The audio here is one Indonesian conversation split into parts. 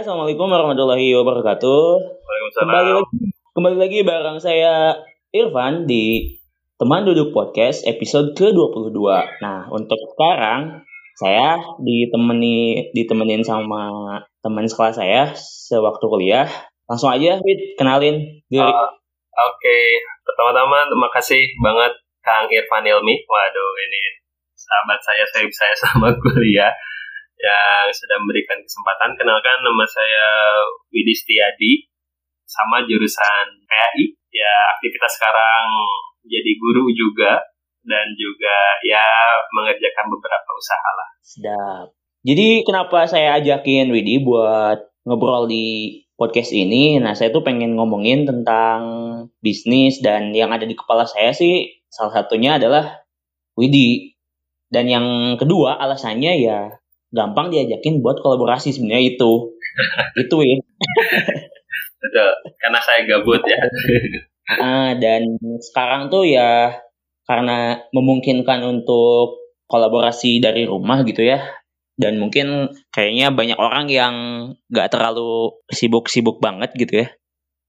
Assalamualaikum warahmatullahi wabarakatuh. Waalaikumsalam. Kembali lagi, kembali lagi bareng saya Irfan di Teman Duduk Podcast episode ke-22. Nah, untuk sekarang saya ditemani ditemenin sama teman sekolah saya sewaktu kuliah. Langsung aja, Wid, kenalin diri. Oh, Oke, pertama-tama terima kasih banget Kang Irfan Ilmi. Waduh, ini sahabat saya, saya saya sama kuliah yang sudah memberikan kesempatan. Kenalkan nama saya Widi Setiadi, sama jurusan PAI. Ya, aktivitas sekarang jadi guru juga dan juga ya mengerjakan beberapa usaha lah. Sedap. Jadi kenapa saya ajakin Widi buat ngobrol di podcast ini? Nah, saya tuh pengen ngomongin tentang bisnis dan yang ada di kepala saya sih salah satunya adalah Widi. Dan yang kedua alasannya ya gampang diajakin buat kolaborasi sebenarnya itu. itu Wid. Betul, karena saya gabut ya. Ah, dan sekarang tuh ya karena memungkinkan untuk kolaborasi dari rumah gitu ya. Dan mungkin kayaknya banyak orang yang gak terlalu sibuk-sibuk banget gitu ya.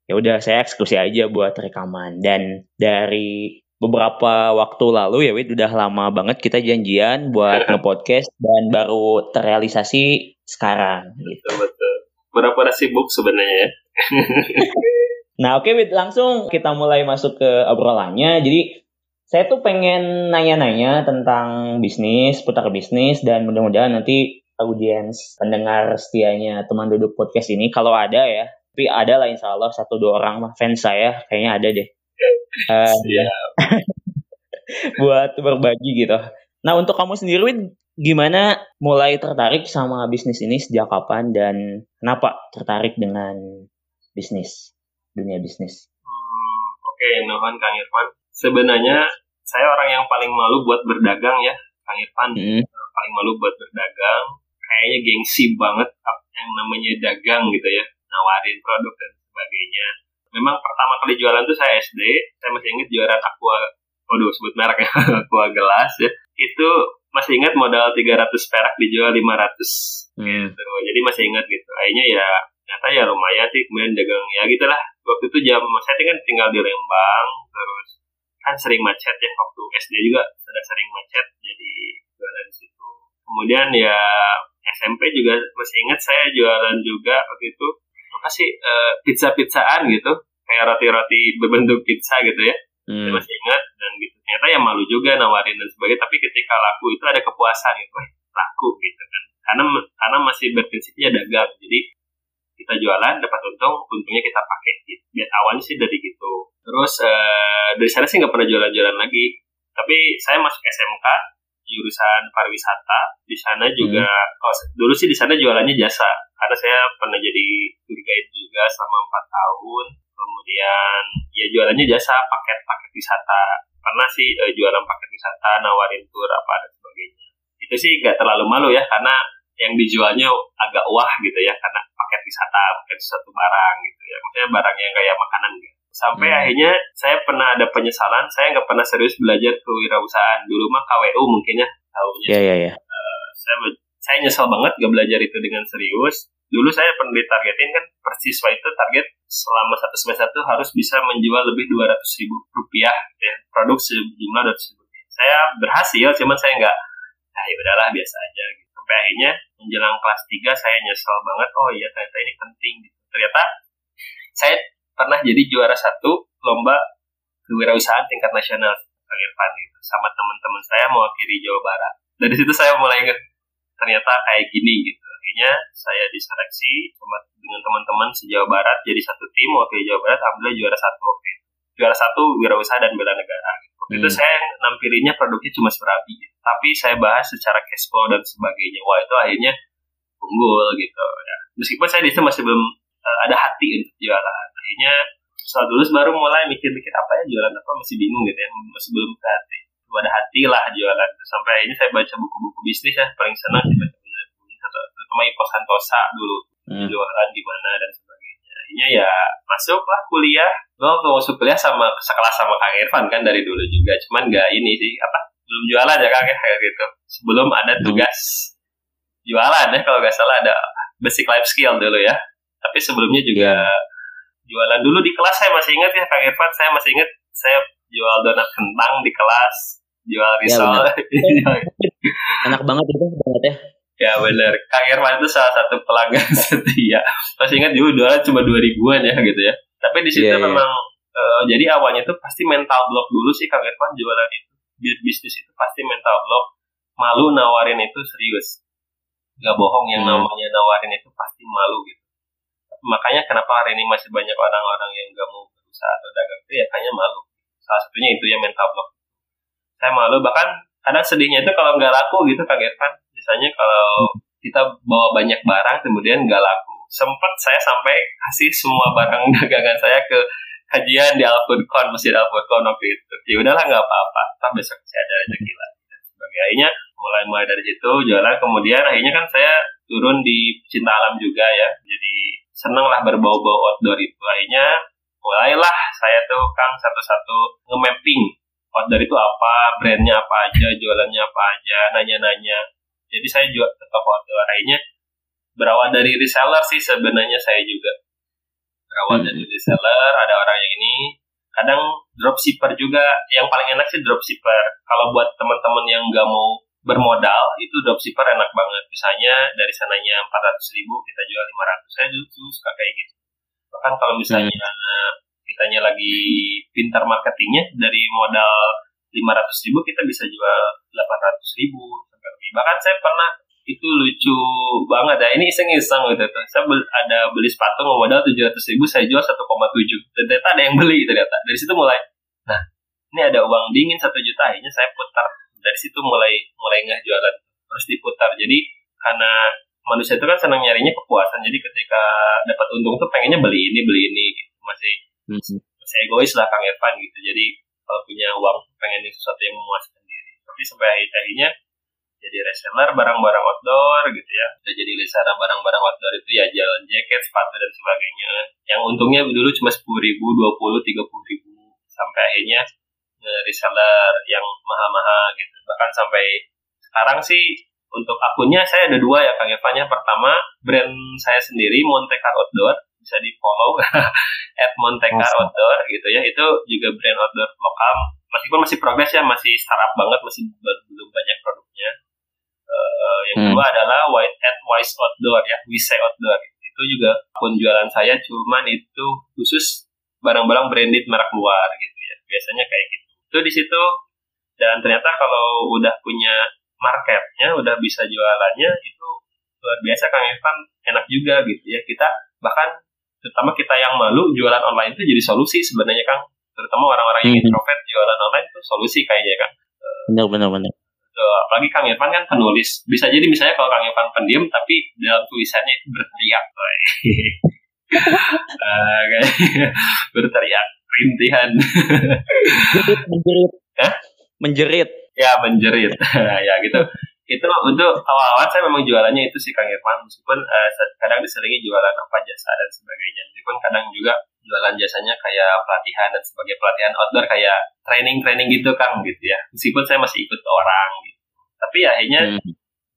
Ya udah saya eksekusi aja buat rekaman. Dan dari beberapa waktu lalu ya Wid udah lama banget kita janjian buat nge-podcast dan baru terrealisasi sekarang gitu. Betul, betul. Berapa sibuk sebenarnya ya? Nah oke Wid langsung kita mulai masuk ke obrolannya. Jadi saya tuh pengen nanya-nanya tentang bisnis, putar bisnis dan mudah-mudahan nanti audiens pendengar setianya teman duduk podcast ini kalau ada ya, tapi ada lah insya Allah satu dua orang mah fans saya kayaknya ada deh. Eh, Siap. buat berbagi gitu. Nah untuk kamu sendiri Wid, gimana mulai tertarik sama bisnis ini sejak kapan dan kenapa tertarik dengan bisnis dunia bisnis? Hmm, Oke, nuhun Kang Irfan. Sebenarnya saya orang yang paling malu buat berdagang ya, Kang Irfan. Hmm. Paling malu buat berdagang. Kayaknya gengsi banget yang namanya dagang gitu ya, nawarin produk dan sebagainya. Memang pertama kali jualan tuh saya SD, saya masih ingat jualan aqua, waduh sebut merek ya, aqua gelas ya. Itu masih ingat modal 300 perak dijual 500 Hmm. gitu. Jadi masih ingat gitu. Akhirnya ya ternyata ya lumayan sih kemudian dagang ya gitulah. Waktu itu jam saya kan tinggal di Lembang terus kan sering macet ya waktu SD juga sudah sering macet jadi jualan di situ. Kemudian ya SMP juga masih ingat saya jualan juga waktu itu apa sih eh, pizza-pizzaan gitu. Kayak roti-roti berbentuk pizza gitu ya. Saya Hmm. masih ingat dan gitu. Ternyata ya malu juga nawarin dan sebagainya tapi ketika laku itu ada kepuasan gitu. Laku gitu kan. Karena karena masih berprinsipnya dagang. Jadi kita jualan dapat untung untungnya kita pakai. Gitu. Biar awalnya sih dari gitu. Terus eh, dari sana sih nggak pernah jualan-jualan lagi. Tapi saya masuk SMK jurusan pariwisata di sana juga oh, dulu sih di sana jualannya jasa karena saya pernah jadi tour guide juga selama empat tahun. Kemudian ya jualannya jasa paket-paket wisata. Pernah sih eh, jualan paket wisata nawarin tour apa dan sebagainya. Itu sih gak terlalu malu ya karena yang dijualnya agak wah gitu ya karena paket wisata paket satu barang gitu ya. Maksudnya barang yang kayak makanan gitu sampai Hmm. akhirnya saya pernah ada penyesalan saya nggak pernah serius belajar kewirausahaan dulu mah KWU mungkin ya tahunya Ya ya ya. saya saya nyesel banget gak belajar itu dengan serius. Dulu saya pernah ditargetin kan persiswa itu target selama satu semester itu harus bisa menjual lebih 200 ribu rupiah gitu ya, produk sejumlah 200 ribu rupiah. Saya berhasil, cuman saya nggak, nah ya udahlah biasa aja gitu. Sampai akhirnya menjelang kelas 3 saya nyesel banget, oh iya ternyata ini penting gitu. Ternyata saya pernah jadi juara satu lomba kewirausahaan tingkat nasional Kang Irfan gitu, sama teman-teman saya mewakili Jawa Barat. Dari situ saya mulai ingat ternyata kayak gini gitu. Akhirnya saya diseleksi sama dengan teman-teman se-Jawa Barat jadi satu tim wakil Jawa Barat alhamdulillah juara satu waktu itu. Juara satu wirausaha dan bela negara. Waktu itu Hmm. saya nampilinnya produknya cuma serabi, gitu. tapi saya bahas secara cash flow dan sebagainya. Wah itu akhirnya unggul gitu ya. Meskipun saya di situ masih belum eh, ada hati untuk jualan. Akhirnya setelah lulus baru mulai mikir-mikir apa ya jualan apa masih bingung gitu ya, masih belum ke hati. Belum ada hati lah jualan. Sampai akhirnya saya baca buku-buku bisnis ya, paling senang sih baca buku bisnis atau terutama Ipo Santosa dulu Hmm. jualan gimana dan sebagainya. Akhirnya ya masuklah kuliah. Gue masuk kuliah sama sekelas sama Kang Irfan kan dari dulu juga. Cuman nggak ini sih apa belum jualan ya Kang ya kayak gitu. Sebelum ada tugas jualan ya kalau nggak salah ada basic life skill dulu ya tapi sebelumnya juga yeah. Jualan dulu di kelas saya masih ingat ya Kang Irfan saya masih ingat saya jual donat kentang di kelas jual iya, risol. ya, enak banget itu banget ya ya benar. Kang Irfan itu salah satu pelanggan setia. Masih ingat dulu jualan cuma dua ribuan ya gitu ya. Tapi di situ yeah, iya. memang uh, jadi awalnya itu pasti mental block dulu sih Kang Irfan jualan itu. Bisnis itu pasti mental block. Malu nawarin itu serius. Nggak bohong yang hmm. namanya nawarin itu pasti malu gitu makanya kenapa hari ini masih banyak orang-orang yang nggak mau berusaha atau dagang itu ya kayaknya malu. Salah satunya itu ya mental block saya malu bahkan kadang sedihnya itu kalau nggak laku gitu kaget kan. Misalnya kalau kita bawa banyak barang kemudian nggak laku. Sempat saya sampai kasih semua barang dagangan saya ke kajian di Alfudcon Masjid Alfudcon waktu itu. Ya udahlah nggak apa-apa. Tapi besok saya ada rezeki lagi. Sebagai akhirnya mulai mulai dari situ jualan. Kemudian akhirnya kan saya turun di cinta alam juga ya. Jadi seneng lah berbau-bau outdoor itu akhirnya mulailah saya tuh kang satu-satu nge-mapping. Outdoor itu apa brandnya apa aja jualannya apa aja nanya-nanya. Jadi saya ke toko outdoor. Akhirnya berawal dari reseller sih sebenarnya saya juga. Berawal hmm. dari reseller ada orang yang ini. Kadang dropshipper juga. Yang paling enak sih dropshipper. Kalau buat teman-teman yang nggak mau bermodal itu dropshipper enak banget. Misalnya dari sananya 400 ribu kita jual 500 saya justru suka kayak gitu. Bahkan kalau misalnya hmm. kitanya lagi pintar marketingnya dari modal 500 ribu kita bisa jual 800 ribu lebih. Bahkan saya pernah itu lucu banget ya ini iseng-iseng gitu. Tuh saya ada beli sepatu modal 700 ribu saya jual 1,7 dan ternyata ada yang beli ternyata. Dari situ mulai nah ini ada uang dingin satu juta akhirnya saya putar dari situ mulai mulai nggak jualan. Terus diputar. Jadi karena manusia itu kan senang nyarinya kepuasan. Jadi ketika dapat untung tuh pengennya beli ini beli ini gitu. Masih hmm. masih egois lah kang Evan gitu. Jadi kalau punya uang pengen sesuatu yang memuaskan diri. Tapi sampai akhirnya jadi reseller barang-barang outdoor gitu ya. Udah jadi reseller barang-barang outdoor itu ya jalan jaket sepatu dan sebagainya. Yang untungnya dulu cuma sepuluh ribu dua puluh tiga puluh ribu. Sampai akhirnya reseller yang mahal-mahal gitu. Bahkan sampai sekarang sih untuk akunnya saya ada dua ya Kang Evan pertama brand saya sendiri Montecar Outdoor bisa di follow at Montecar Outdoor gitu ya. Itu juga brand outdoor lokal. Meskipun masih progres ya masih startup banget masih belum banyak produknya. Uh, yang hmm. kedua adalah White at Wise Outdoor ya Wise Outdoor. Itu juga akun jualan saya cuman itu khusus barang-barang branded merek luar gitu ya. Biasanya kayak gitu itu di situ. Dan ternyata kalau udah punya marketnya udah bisa jualannya itu luar biasa Kang Evan enak juga gitu ya. Kita bahkan terutama kita yang malu jualan online itu jadi solusi sebenarnya Kang. Terutama orang-orang yang hmm. introvert jualan online itu solusi kayaknya kan benar benar benar. apalagi Kang Irfan kan penulis. Bisa jadi misalnya kalau Kang Irfan pendiam tapi dalam tulisannya itu berteriak uh, berteriak rintihan. menjerit. Hah? Menjerit. Ya, menjerit. ya gitu. Itu untuk awal-awal saya memang jualannya itu sih Kang Irfan. Meskipun uh, kadang diselingi jualan apa jasa dan sebagainya. Meskipun kadang juga jualan jasanya kayak pelatihan dan sebagai pelatihan outdoor kayak training-training gitu Kang gitu ya. Meskipun saya masih ikut orang gitu. Tapi ya akhirnya hmm.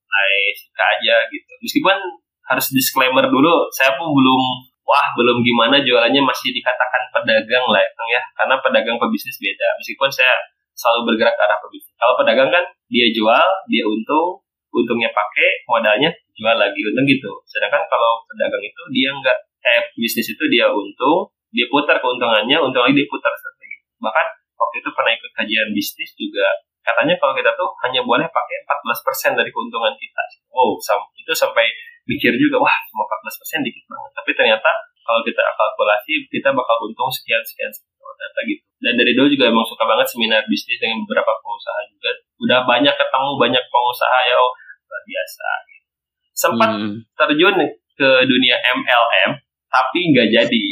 saya suka aja gitu. Meskipun harus disclaimer dulu, saya pun belum wah belum gimana jualannya masih dikatakan pedagang lah ya. Karena pedagang pebisnis beda. Meskipun saya selalu bergerak ke arah pebisnis. Kalau pedagang kan dia jual dia untung untungnya pakai modalnya jual lagi untung gitu. Sedangkan kalau pedagang itu dia nggak eh bisnis itu dia untung dia putar keuntungannya untung lagi dia putar strategi. Bahkan waktu itu pernah ikut kajian bisnis juga katanya kalau kita tuh hanya boleh pakai 14% dari keuntungan kita. Oh itu sampai mikir juga wah cuma 14 persen dikit banget. Tapi ternyata kalau kita kalkulasi kita bakal untung sekian sekian ternyata gitu. Dan dari dulu juga emang suka banget seminar bisnis dengan beberapa pengusaha juga. Udah banyak ketemu banyak pengusaha ya oh luar biasa gitu. sempat hmm. terjun ke dunia MLM tapi nggak jadi.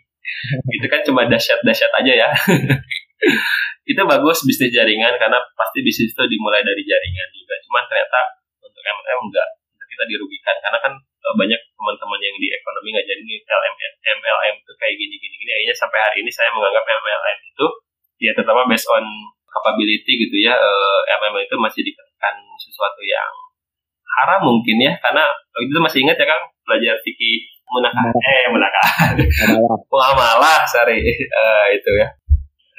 Itu kan cuma dahsyat-dahsyat aja ya. Itu bagus bisnis jaringan karena pasti bisnis itu dimulai dari jaringan juga. Cuman ternyata untuk MLM enggak kita dirugikan. Karena kan e, banyak teman-teman yang di ekonomi ngajarin ini LM, MLM itu kayak gini gini gini akhirnya sampai hari ini saya menganggap MLM itu ya terutama based on capability gitu ya MLM itu masih dikatakan sesuatu yang haram mungkin ya. Karena itu masih ingat ya kang? Belajar fikih munakah eh munakah muamalah sorry. Uh, itu ya.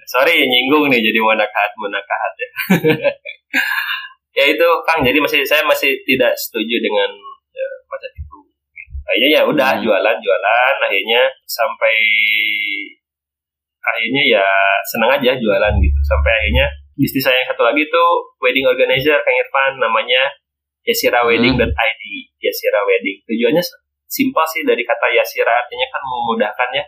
Sorry nyinggung nih jadi munakahat munakahat ya ya itu kang. Jadi masih saya masih tidak setuju dengan ya, konsep itu. Akhirnya ya udah hmm. jualan jualan. Akhirnya sampai akhirnya ya senang aja jualan gitu. Sampai akhirnya bisnis saya yang satu lagi tuh wedding organizer Kang Irfan. Namanya yasirawedding.id hmm. Yasira Wedding. Tujuannya simpel sih dari kata Yasira. Artinya kan memudahkan ya.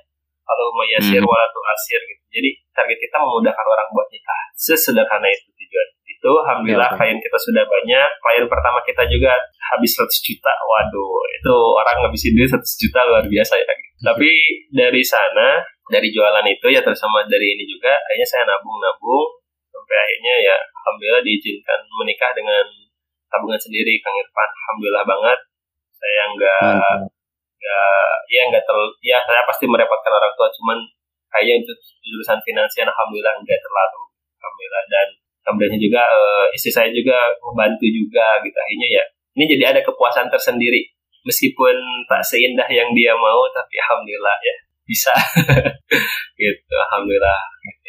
Kalau mau Yasir hmm. walatu asir gitu. Jadi target kita memudahkan orang buat nikah. Sesederhana itu tujuan itu alhamdulillah ya, klien kita sudah banyak. Klien pertama kita juga habis 100 juta. Waduh itu orang ngabisin duit 100 juta luar biasa ya gitu. tapi dari sana dari jualan itu ya terus sama dari ini juga akhirnya saya nabung-nabung. Sampai akhirnya ya alhamdulillah diizinkan menikah dengan tabungan sendiri Kang Irfan. Alhamdulillah banget. Saya nggak nggak ya nggak terlalu ya saya pasti merepotkan orang tua. Cuman kayaknya itu jurusan finansial alhamdulillah nggak terlalu. Alhamdulillah. Dan alhamdulillah juga uh, istri saya juga membantu juga gitu. Akhirnya ya ini jadi ada kepuasan tersendiri. Meskipun tak seindah yang dia mau tapi alhamdulillah ya bisa. Gitu alhamdulillah.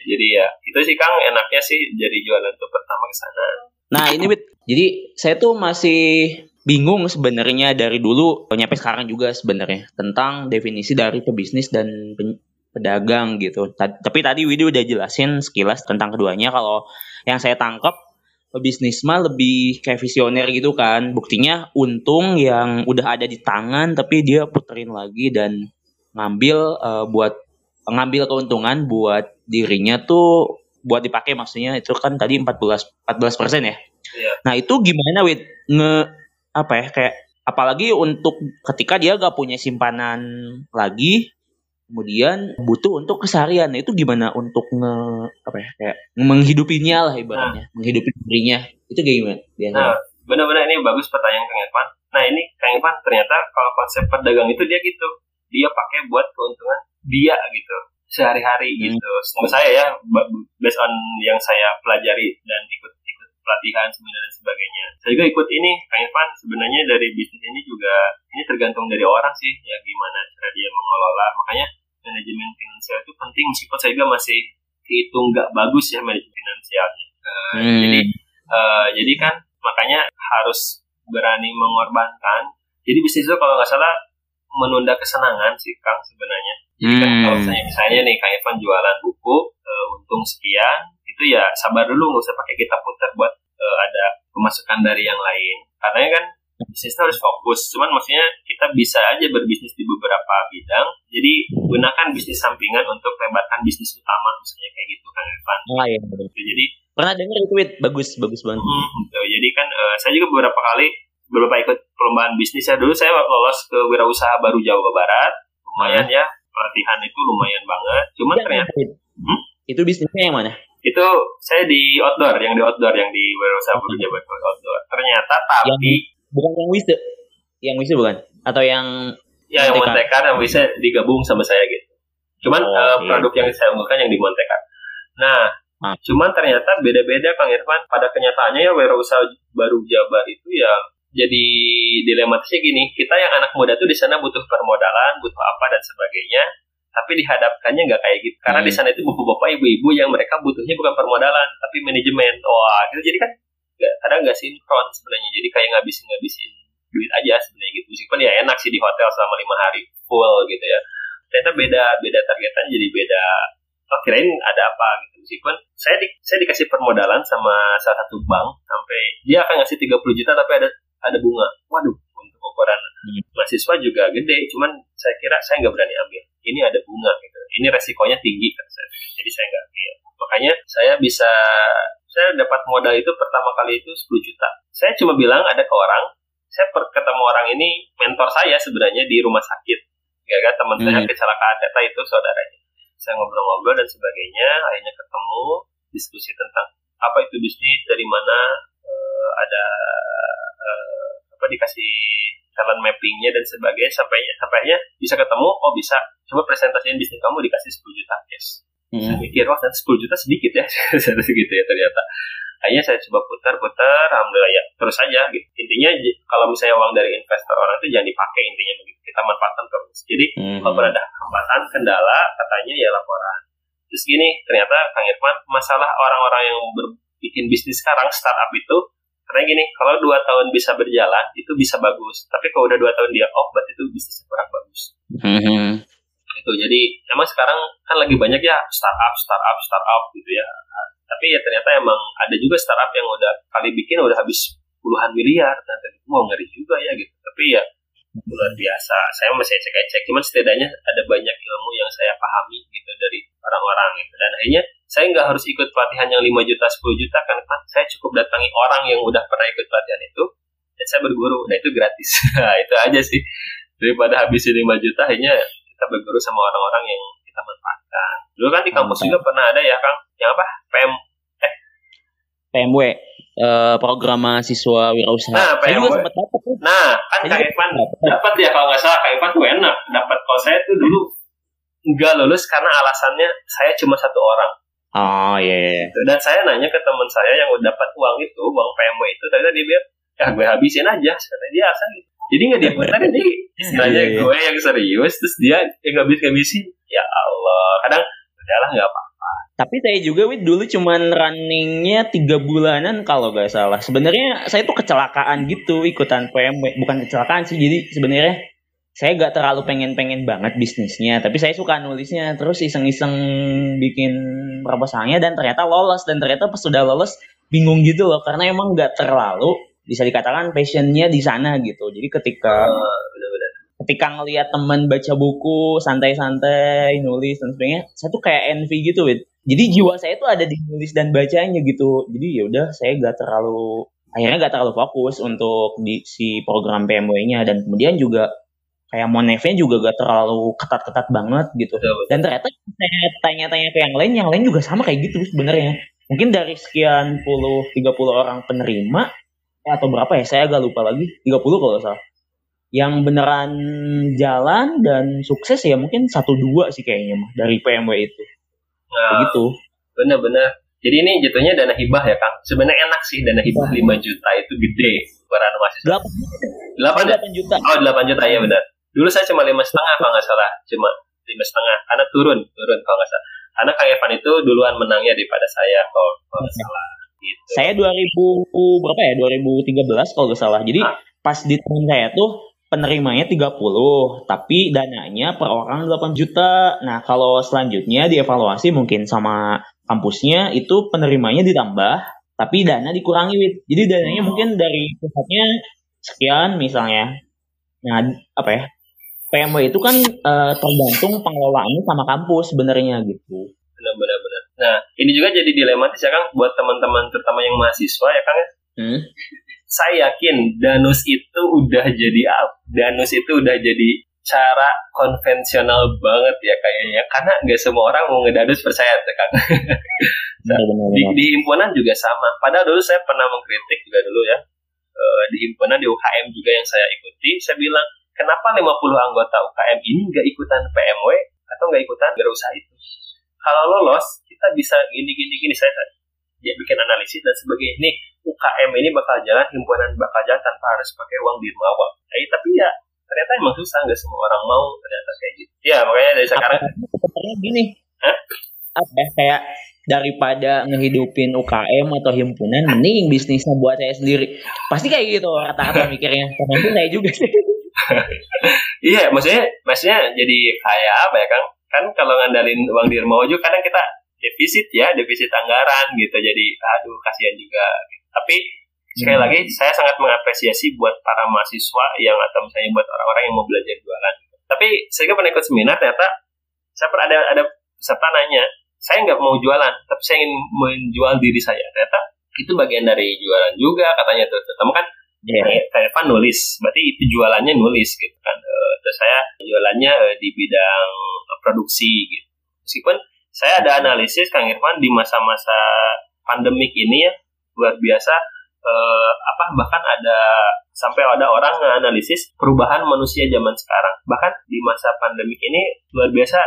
Jadi ya itu sih Kang enaknya sih jadi jualan tuh pertama ke sana. Nah ini Wit jadi saya tuh masih bingung sebenarnya dari dulu nyampe sekarang juga sebenarnya tentang definisi dari pebisnis dan pedagang gitu. Tapi tadi Widi udah jelasin sekilas tentang keduanya. Kalau yang saya tangkap pebisnis mah lebih kayak visioner gitu kan. Buktinya untung yang udah ada di tangan tapi dia puterin lagi dan ngambil uh, buat ngambil keuntungan buat dirinya tuh buat dipakai maksudnya itu kan tadi 14 14 persen ya. Iya. Nah itu gimana wid nge apa ya kayak apalagi untuk ketika dia gak punya simpanan lagi kemudian butuh untuk keseharian. Itu gimana untuk nge apa ya kayak menghidupinya lah ibaratnya. Nah. menghidupi dirinya. Itu kayak gimana biasanya? Nah benar-benar ini bagus pertanyaan Kang Irfan. Nah ini Kang Irfan ternyata kalau konsep pedagang itu dia gitu. Dia pakai buat keuntungan dia gitu. Sehari-hari hmm. gitu. Menurut saya ya, based on yang saya pelajari dan ikut pelatihan seminar dan sebagainya. Saya juga ikut ini, Kang Irfan. Sebenarnya dari bisnis ini juga ini tergantung dari orang sih, ya gimana cara dia mengelola. Makanya manajemen finansial itu penting meskipun saya juga masih hitung nggak bagus ya manajemen finansialnya. Uh, hmm. Jadi uh, jadi kan makanya harus berani mengorbankan. Jadi bisnis itu kalau nggak salah menunda kesenangan sih Kang sebenarnya. Jadi kan hmm. kalau misalnya, misalnya nih Kang Evan jualan buku uh, untung sekian, itu ya sabar dulu nggak usah pakai kita putar buat uh, ada pemasukan dari yang lain. Karena kan bisnis harus fokus. Cuman maksudnya kita bisa aja berbisnis di beberapa bidang. Jadi gunakan bisnis sampingan untuk lebarkan bisnis utama misalnya kayak gitu Kang Evan. Oh iya. Jadi pernah dengar itu bagus bagus banget. Hmm, gitu. Jadi kan uh, saya juga beberapa kali beberapa ikut perlombaan bisnis ya dulu saya lolos ke wirausaha baru Jawa Barat lumayan ya pelatihan itu lumayan banget cuman ya, ternyata hmm? itu bisnisnya yang mana itu saya di outdoor yang di outdoor yang di wirausaha baru Jawa Barat outdoor. Ternyata tapi yang, bukan yang wise yang wise bukan? Atau yang ya yang Montekar yang bisa digabung sama saya gitu. Cuman oh, uh, produk yang saya unggulkan yang di Montekar nah Ah. Cuman ternyata beda-beda Kang Irfan. Pada kenyataannya ya wirausaha baru Jabar itu ya jadi dilematisnya gini, kita yang anak muda tuh di sana butuh permodalan, butuh apa dan sebagainya, tapi dihadapkannya nggak kayak gitu. Karena hmm. di sana itu bapak-bapak, ibu-ibu yang mereka butuhnya bukan permodalan, tapi manajemen. Wah, gitu. Jadi kan gak, kadang nggak sinkron sebenarnya. Jadi kayak ngabisin ngabisin duit aja sebenarnya gitu. Meskipun ya enak sih di hotel selama lima hari full gitu ya. Ternyata beda beda targetan jadi beda. Oh kirain ada apa gitu meskipun saya di, saya dikasih permodalan sama salah satu bank sampai dia akan ngasih 30 juta tapi ada ada bunga. Waduh, ukuran hmm. mahasiswa juga gede. Cuman saya kira saya nggak berani ambil. Ini ada bunga gitu. Ini resikonya tinggi kan saya. Jadi saya nggak ambil. Makanya saya bisa saya dapat modal itu pertama kali itu 10 juta. Saya cuma bilang ada ke orang, saya ketemu orang ini mentor saya sebenarnya di rumah sakit. Ya kan teman hmm. saya kecelakaan data itu saudaranya. Saya ngobrol-ngobrol dan sebagainya, akhirnya ketemu diskusi tentang apa itu bisnis, dari mana uh, ada uh, apa dikasih talent mappingnya dan sebagainya sampainya sampainya bisa ketemu oh bisa coba presentasiin bisnis kamu dikasih 10 juta yes hmm. saya mikir wah 10 juta sedikit ya segitu ya ternyata Akhirnya saya coba putar-putar, alhamdulillah ya terus aja. Gitu. Intinya kalau misalnya uang dari investor orang itu jangan dipakai intinya begitu. Kita manfaatkan terus. Jadi hmm. kalau ada hambatan, kendala, katanya ya laporan. Terus gini, ternyata Kang Irfan, masalah orang-orang yang bikin bisnis sekarang startup itu karena gini, kalau dua tahun bisa berjalan itu bisa bagus, tapi kalau udah dua tahun dia off, berarti itu bisnis kurang bagus. Mm-hmm. Itu jadi emang sekarang kan lagi banyak ya startup, startup, startup gitu ya. Tapi ya ternyata emang ada juga startup yang udah kali bikin udah habis puluhan miliar, dan itu mau ngeri juga ya gitu. Tapi ya luar biasa. Saya masih cek-cek, cuman setidaknya ada banyak ilmu yang saya pahami gitu dari orang-orang gitu. Dan akhirnya saya nggak harus ikut pelatihan yang 5 juta, 10 juta kan, kan saya cukup datangi orang yang udah pernah ikut pelatihan itu dan saya berguru. Nah itu gratis. nah itu aja sih. Daripada habisin 5 juta, akhirnya kita berguru sama orang-orang yang kita manfaatkan. Dulu kan di kampus juga pernah ada ya Kang, yang apa? PM eh PMW uh, program mahasiswa wirausaha. Nah, saya juga sempat dapat. Nah, kan Kak Ivan dapat ya kalau nggak salah Kak Ivan tuh enak. Dapat kalau saya tuh dulu nggak lulus karena alasannya saya cuma satu orang. Oh iya. Yeah. Iya. Dan saya nanya ke teman saya yang udah dapat uang itu, uang PMW itu, ternyata dia bilang, ya gue habisin aja. Kata dia asal gitu. Jadi nggak dia putar ini istilahnya yeah, yeah. gue yang serius, terus dia yang nggak bisa ngabisin. Ya Allah, kadang udahlah nggak apa tapi saya juga wid dulu cuman runningnya tiga bulanan kalau gak salah. Sebenarnya saya tuh kecelakaan gitu ikutan PMW, bukan kecelakaan sih. Jadi sebenarnya saya gak terlalu pengen-pengen banget bisnisnya, tapi saya suka nulisnya. Terus iseng-iseng bikin proposalnya dan ternyata lolos dan ternyata pas sudah lolos bingung gitu loh karena emang gak terlalu bisa dikatakan passionnya di sana gitu. Jadi ketika uh, ketika ngelihat teman baca buku santai-santai nulis dan sebagainya, saya tuh kayak envy gitu, wid jadi jiwa saya itu ada di nulis dan bacanya gitu. Jadi ya udah saya gak terlalu akhirnya gak terlalu fokus untuk di si program PMW-nya dan kemudian juga kayak monefnya juga gak terlalu ketat-ketat banget gitu. Dan ternyata saya tanya-tanya ke yang lain yang lain juga sama kayak gitu sebenarnya. Mungkin dari sekian puluh 30 orang penerima atau berapa ya saya agak lupa lagi 30 kalau salah. Yang beneran jalan dan sukses ya mungkin satu dua sih kayaknya mah dari PMW itu Nah, begitu. Bener-bener. Jadi ini jatuhnya dana hibah ya Kang. Sebenarnya enak sih dana hibah 5 juta itu gede buat anak mahasiswa. 8 juta. 8 juta. Oh 8 juta ya benar. Dulu saya cuma lima setengah kalau nggak salah. Cuma lima setengah. Karena turun, turun kalau nggak salah. Karena Kang Evan itu duluan menangnya daripada saya kalau kalau nggak salah. Gitu. Saya 2000 berapa ya? 2013 kalau nggak salah. Jadi ah. pas di tahun saya tuh penerimanya 30, tapi dananya per orang 8 juta. Nah, kalau selanjutnya dievaluasi mungkin sama kampusnya itu penerimanya ditambah, tapi dana dikurangi. Jadi dananya mungkin dari pusatnya sekian misalnya. Nah, apa ya? PMW itu kan uh, tergantung pengelolaannya sama kampus sebenarnya gitu. Benar-benar benar. Nah, ini juga jadi dilematis ya Kang buat teman-teman terutama yang mahasiswa ya Kang ya. Hmm? Saya yakin danus itu udah jadi? Danus itu udah jadi cara konvensional banget ya kayaknya karena nggak semua orang mau ngedanus percaya kan nah, di, di himpunan juga sama. Padahal dulu saya pernah mengkritik juga dulu ya. Uh, di himpunan di UKM juga yang saya ikuti saya bilang kenapa 50 anggota UKM ini nggak ikutan PMW atau nggak ikutan berusaha itu? Kalau lolos kita bisa gini gini gini. Saya ya bikin analisis dan sebagainya nih UKM ini bakal jalan, himpunan bakal jalan tanpa harus pakai uang di rumah. Eh, tapi ya ternyata emang susah, nggak semua orang mau ternyata kayak gitu. Ya makanya dari sekarang. Sebenarnya gini, Hah? apa ya, kayak daripada ngehidupin UKM atau himpunan, mending bisnisnya buat saya sendiri. Pasti kayak gitu rata-rata mikirnya. Termasuk saya juga sih. iya, maksudnya, maksudnya jadi kayak apa ya, Kang? Kan kalau ngandalin uang di rumah juga kadang kita defisit ya, defisit anggaran gitu. Jadi aduh kasihan juga. Tapi sekali hmm. lagi saya sangat mengapresiasi buat para mahasiswa yang atau misalnya buat orang-orang yang mau belajar jualan. Tapi saya pernah ikut seminar ternyata saya pernah ada ada peserta nanya, saya nggak mau jualan, tapi saya ingin menjual diri saya. Ternyata itu bagian dari jualan juga katanya tuh. Terutama kan yeah. kayak apa nulis, berarti itu jualannya nulis gitu kan. Uh, terus saya jualannya uh, di bidang uh, produksi gitu. Meskipun saya ada analisis Kang Irfan di masa-masa pandemik ini ya luar biasa. Eh, apa bahkan ada sampai ada orang analisis perubahan manusia zaman sekarang. Bahkan di masa pandemi ini luar biasa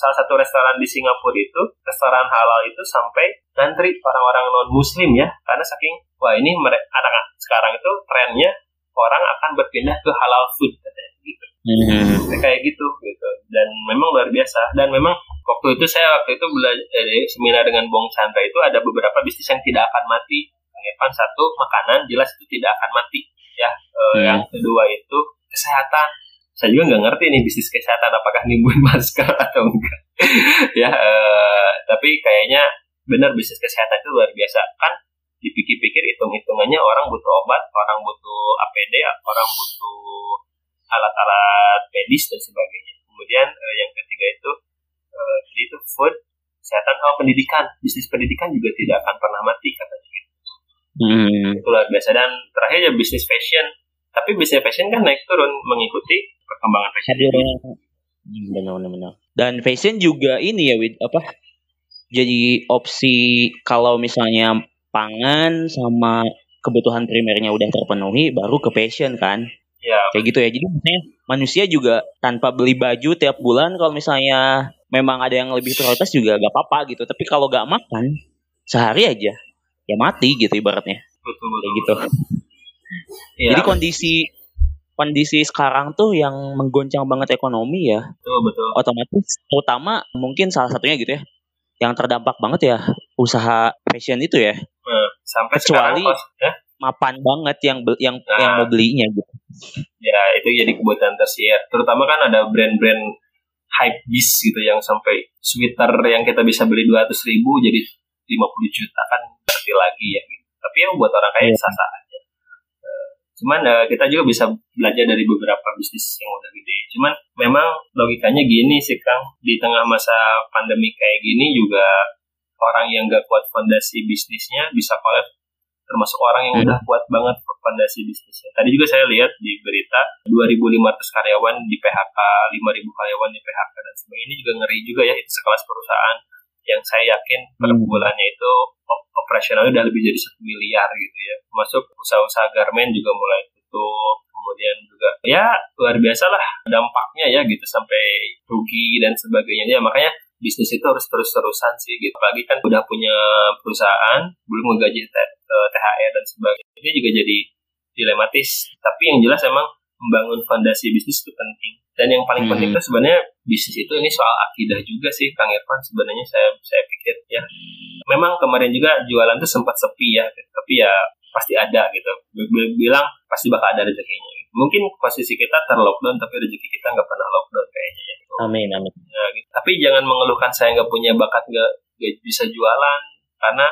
salah satu restoran di Singapura itu restoran halal itu sampai ngantri orang-orang non muslim ya. Karena saking wah ini anak sekarang itu trennya orang akan berpindah ke halal food katanya gitu. Hmm. kayak gitu gitu. Dan memang luar biasa. Dan memang waktu itu saya waktu itu belajar eh, seminar dengan Bong Chandra itu ada beberapa bisnis yang tidak akan mati. Evan satu makanan jelas itu tidak akan mati. Ya hmm. yang kedua itu kesehatan. Saya juga nggak ngerti nih bisnis kesehatan apakah nimbun masker atau enggak. Ya uh, tapi kayaknya benar bisnis kesehatan itu luar biasa. Kan dipikir-pikir hitung-hitungannya orang butuh obat orang butuh APD orang butuh alat-alat medis dan sebagainya. Kemudian uh, yang ketiga itu uh, itu food kesehatan oh pendidikan. Bisnis pendidikan juga tidak akan pernah mati katanya gitu hmm. itu luar biasa. Dan terakhir ya bisnis fashion. Tapi bisnis fashion kan naik turun mengikuti perkembangan fashion. Benar-benar dan fashion juga ini ya Wid, apa? Jadi opsi kalau misalnya pangan sama kebutuhan primernya udah terpenuhi baru ke fashion kan? Ya. kayak gitu ya. Jadi misalnya manusia juga tanpa beli baju tiap bulan kalau misalnya memang ada yang lebih prioritas juga gak apa-apa gitu tapi kalau gak makan sehari aja ya mati gitu ibaratnya betul, betul, kayak gitu ya. jadi kondisi kondisi sekarang tuh yang menggoncang banget ekonomi ya betul betul otomatis terutama mungkin salah satunya gitu ya yang terdampak banget ya usaha fashion itu ya. Hmm, sampai kecuali sekarang, ya? mapan banget yang yang nah, yang mau belinya gitu. Ya itu jadi kebutuhan tersier. Terutama kan ada brand-brand hype beast gitu yang sampai sweater yang kita bisa beli dua ratus ribu jadi 50 juta kan berarti lagi ya gitu. Tapi ya buat orang kaya yeah. sah-sah aja. Uh, cuman uh, kita juga bisa belajar dari beberapa bisnis yang udah gede. Cuman memang logikanya gini sih Kang, di tengah masa pandemi kayak gini juga orang yang gak kuat fondasi bisnisnya bisa kolab termasuk orang yang hmm. udah kuat banget fondasi bisnisnya. Tadi juga saya lihat di berita 2.500 karyawan di PHK, 5.000 karyawan di PHK dan sebagainya ini juga ngeri juga ya itu sekelas perusahaan yang saya yakin per hmm. bulannya itu operasionalnya udah lebih jadi satu miliar gitu ya. Masuk usaha-usaha garmen juga mulai tutup, kemudian juga ya luar biasa lah dampaknya ya gitu sampai rugi dan sebagainya ya makanya bisnis itu harus terus-terusan sih gitu. Apalagi kan udah punya perusahaan belum menggaji THR eh, dan sebagainya ini juga jadi dilematis. Tapi yang jelas emang membangun fondasi bisnis itu penting. Dan yang paling hmm. penting itu sebenarnya bisnis itu ini soal akidah juga sih Kang Irfan sebenarnya saya saya pikir ya. Memang kemarin juga jualan tuh sempat sepi ya tapi ya pasti ada gitu. Bilang pasti bakal ada rezekinya mungkin posisi kita terlockdown tapi rezeki kita nggak pernah lockdown kayaknya ya. Amin amin. Ya, gitu. tapi jangan mengeluhkan saya nggak punya bakat nggak bisa jualan. Karena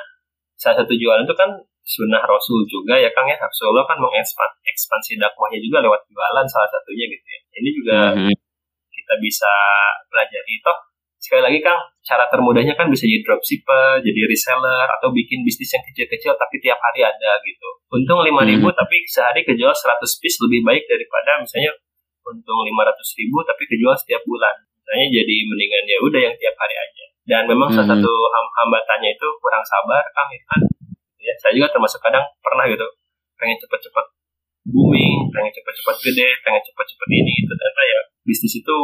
salah satu jualan itu kan sunnah Rasul juga ya Kang ya. Rasulullah kan mengekspansi ekspansi dakwahnya juga lewat jualan salah satunya gitu ya. Ini juga mm -hmm. kita bisa pelajari. Toh sekali lagi Kang, cara termudahnya kan bisa jadi dropshipper, jadi reseller, atau bikin bisnis yang kecil-kecil tapi tiap hari ada gitu. Untung 5 ribu hmm. tapi sehari kejual 100 piece lebih baik daripada misalnya untung 500 ribu tapi kejual setiap bulan. Misalnya jadi mendingan ya udah yang tiap hari aja. Dan memang hmm. salah satu hambatannya itu kurang sabar Kang ya kan. Ya, saya juga termasuk kadang pernah gitu pengen cepet-cepet booming, pengen cepet-cepet gede, pengen cepet-cepet ini, ternyata ya bisnis itu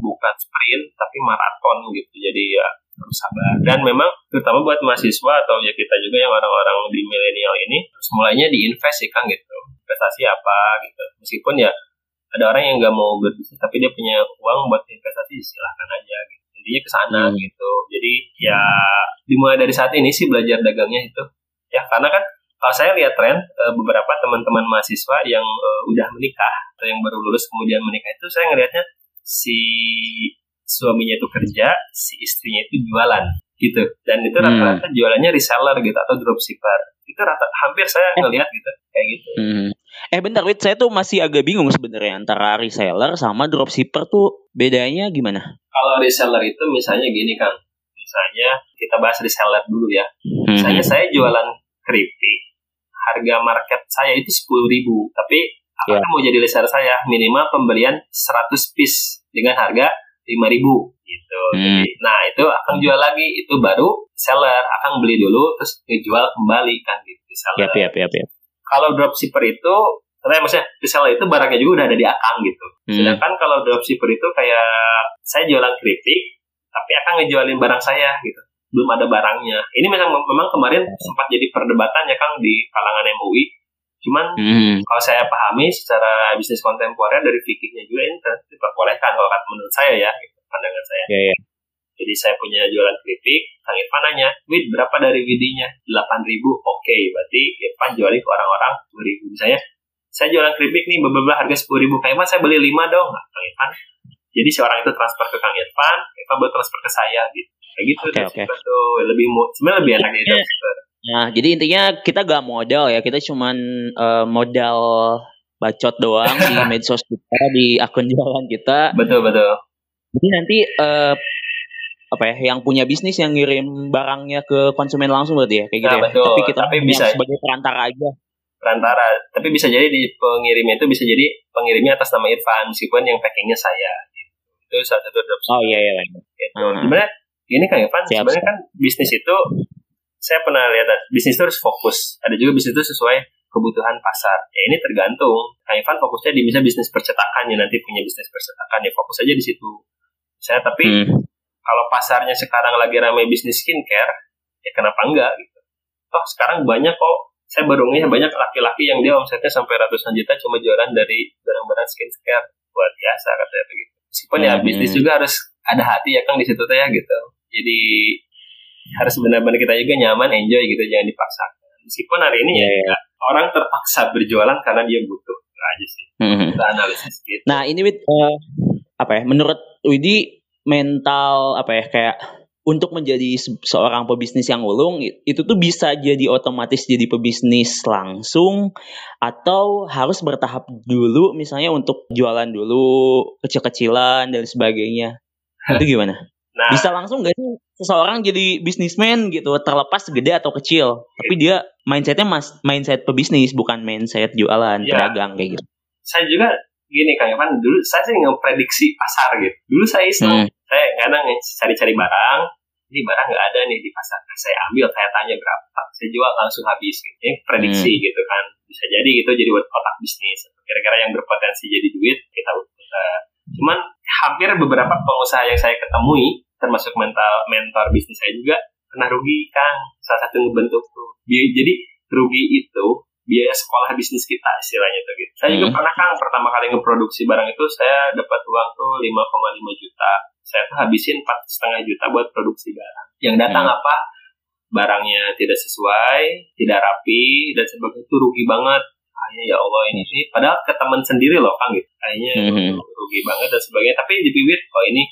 bukan sprint tapi maraton gitu. Jadi ya harus sabar. Dan memang terutama buat mahasiswa atau ya kita juga yang orang-orang di milenial ini harus mulainya diinvest sih kan gitu. Investasi apa gitu. Meskipun ya ada orang yang nggak mau berbisnis tapi dia punya uang buat investasi silahkan aja gitu. Intinya ke sana hmm. gitu. Jadi ya dimulai dari saat ini sih belajar dagangnya itu. Ya karena kan kalau saya lihat tren eh, beberapa teman-teman mahasiswa yang uh, udah menikah atau yang baru lulus kemudian menikah itu saya ngelihatnya si suaminya itu kerja, si istrinya itu jualan gitu. Dan itu hmm. rata-rata jualannya reseller gitu atau dropshipper. Itu rata hampir saya eh. ngelihat gitu kayak gitu. Hmm. Eh bentar Wit, saya tuh masih agak bingung sebenarnya antara reseller sama dropshipper tuh bedanya gimana? Kalau reseller itu misalnya gini Kang. Misalnya kita bahas reseller dulu ya. Hmm. Misalnya saya jualan keripik. Harga market saya itu sepuluh ribu, tapi apakah yeah. mau jadi reseller saya minimal pembelian 100 piece dengan harga 5000 gitu. Hmm. Jadi, nah itu akan jual lagi itu baru seller akan beli dulu terus ngejual kembali kan gitu seller. Yap, yap, yap, yap. Kalau dropshipper itu karena maksudnya reseller itu barangnya juga udah ada di akang gitu. Hmm. Sedangkan kalau dropshipper itu kayak saya jualan keripik tapi akan ngejualin barang saya gitu belum ada barangnya. Ini memang memang kemarin sempat jadi perdebatan ya kang di kalangan MUI cuman hmm. kalau saya pahami secara bisnis kontemporer dari fikihnya juga ini diperbolehkan kalau menurut saya ya gitu, pandangan saya. Yeah, yeah. jadi saya punya jualan keripik Kang Irfan nanya Wid berapa dari widinya? 8 ribu. Oke okay, berarti Irfan jualin ke orang-orang 10 ribu misalnya. Saya jualan keripik nih beberapa harga 10 ribu. Kang Irfan saya beli 5 dong. Nah, Kang Irfan jadi si orang itu transfer ke Kang Irfan Irfan buat transfer ke saya gitu kayak gitu okay, okay. tuh lebih sebenarnya lebih enak gitu Nah, jadi intinya kita gak modal ya, kita cuman uh, modal bacot doang di medsos kita, di akun jualan kita. Betul betul. Jadi nanti uh, apa ya, yang punya bisnis yang ngirim barangnya ke konsumen langsung berarti ya, kayak gitu nah, ya. Betul. Tapi kita tapi bisa sebagai perantara aja. Perantara, tapi bisa jadi di pengirimnya itu bisa jadi pengirimnya atas nama Irfan meskipun yang packingnya saya. Gitu. Itu salah satu Oh iya iya. Gitu. Uh-huh. Sebenarnya ini kan Irfan, sebenarnya kan bisnis itu saya pernah lihat bisnis itu harus fokus. Ada juga bisnis itu sesuai kebutuhan pasar. Ya ini tergantung. Kang Ivan fokusnya di misalnya bisnis percetakan ya nanti punya bisnis percetakan ya fokus aja di situ. Saya tapi hmm. kalau pasarnya sekarang lagi ramai bisnis skincare, ya kenapa enggak gitu. Toh sekarang banyak kok saya baru ngelihat banyak laki-laki yang dia omsetnya sampai ratusan juta cuma jualan dari barang-barang skincare. Luar biasa katanya begitu. Meskipun ya hmm. ya bisnis juga harus ada hati ya Kang di situ ya gitu. Jadi harus benar-benar kita juga nyaman, enjoy gitu, jangan dipaksakan. Meskipun hari ini yeah, ya yeah. orang terpaksa berjualan karena dia butuh nah, aja sih. Mm-hmm. Kita analisis gitu. Nah ini Wid, uh, apa ya? Menurut Widi mental apa ya kayak untuk menjadi se seorang pebisnis yang ulung itu tuh bisa jadi otomatis jadi pebisnis langsung atau harus bertahap dulu misalnya untuk jualan dulu kecil-kecilan dan sebagainya itu gimana? Nah, bisa langsung gak sih seseorang jadi bisnismen gitu terlepas gede atau kecil tapi dia mindsetnya mas mindset pebisnis bukan mindset jualan ya, pedagang kayak gitu. Saya juga gini kang Evan dulu saya sih ngeprediksi pasar gitu. Dulu saya iseng hmm. saya kadang cari-cari barang ini barang nggak ada nih di pasar. Nah, saya ambil saya tanya berapa saya jual langsung habis gitu. Ini prediksi hmm. gitu kan bisa jadi gitu jadi buat otak bisnis. Kira-kira yang berpotensi jadi duit kita uh, cuman hampir beberapa pengusaha yang saya ketemui termasuk mental mentor bisnis saya juga pernah rugi kan salah satu ngebentuk tuh jadi rugi itu biaya sekolah bisnis kita istilahnya tuh gitu. Saya juga hmm. pernah kan pertama kali ngeproduksi barang itu saya dapat uang tuh 5,5 juta. Saya tuh habisin empat setengah juta buat produksi barang. Yang datang hmm. apa? Barangnya tidak sesuai, tidak rapi dan sebagainya itu rugi banget. Akhirnya ya Allah ini sih. Padahal ke teman sendiri loh kan gitu. Akhirnya hmm. rugi banget dan sebagainya. Tapi di bibir kok ini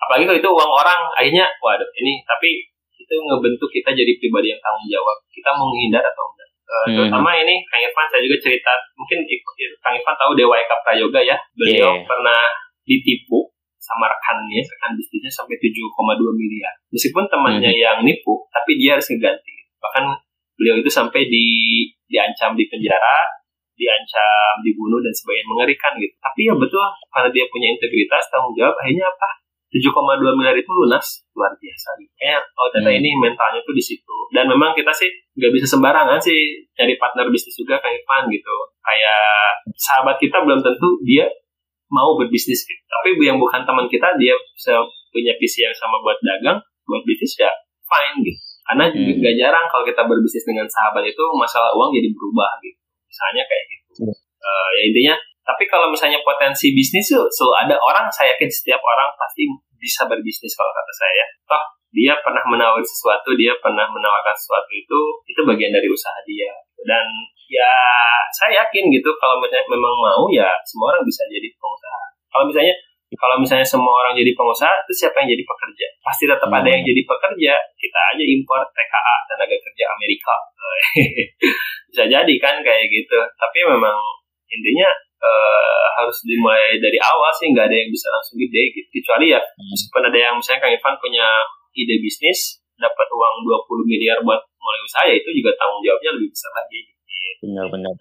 apalagi kalau itu uang orang akhirnya waduh ini tapi itu ngebentuk kita jadi pribadi yang tanggung jawab. Kita mau menghindar atau enggak? Uh, hmm. terutama ini Kang Irfan saya juga cerita mungkin Kang Irfan tahu Dewa Eka Prayoga ya? Beliau yeah. pernah ditipu sama rekannya rekan bisnisnya sampai 7,2 miliar. Meskipun temannya hmm. yang nipu tapi dia harus ngeganti. Bahkan beliau itu sampai di diancam di penjara diancam dibunuh dan sebagainya mengerikan gitu. Tapi ya betul karena dia punya integritas tanggung jawab akhirnya apa 7,2 miliar itu lunas luar biasa Kayaknya oh ternyata hmm. ini mentalnya tuh di situ. Dan memang kita sih nggak bisa sembarangan sih cari partner bisnis juga kayak Ivan gitu. Kayak sahabat kita belum tentu dia mau berbisnis gitu. Tapi yang bukan teman kita dia bisa punya visi yang sama buat dagang, buat bisnis ya fine gitu. Karena hmm. gak jarang kalau kita berbisnis dengan sahabat itu masalah uang jadi berubah gitu. Misalnya kayak gitu. Hmm. Uh, ya intinya tapi kalau misalnya potensi bisnis tuh so ada orang, saya yakin setiap orang pasti bisa berbisnis kalau kata saya. Toh dia pernah menawar sesuatu, dia pernah menawarkan sesuatu itu, itu bagian dari usaha dia. Dan ya saya yakin gitu kalau misalnya memang mau ya semua orang bisa jadi pengusaha. Kalau misalnya kalau misalnya semua orang jadi pengusaha, itu siapa yang jadi pekerja? Pasti tetap hmm. ada yang jadi pekerja. Kita aja impor TKA, tenaga kerja Amerika. bisa jadi kan kayak gitu. Tapi memang intinya uh, harus dimulai dari awal sih nggak ada yang bisa langsung gede gitu. Kecuali ya hmm. meskipun ada yang misalnya Kang Ivan punya ide bisnis dapat uang 20 miliar buat mulai usaha ya itu juga tanggung jawabnya lebih besar lagi. Gitu. benar-benar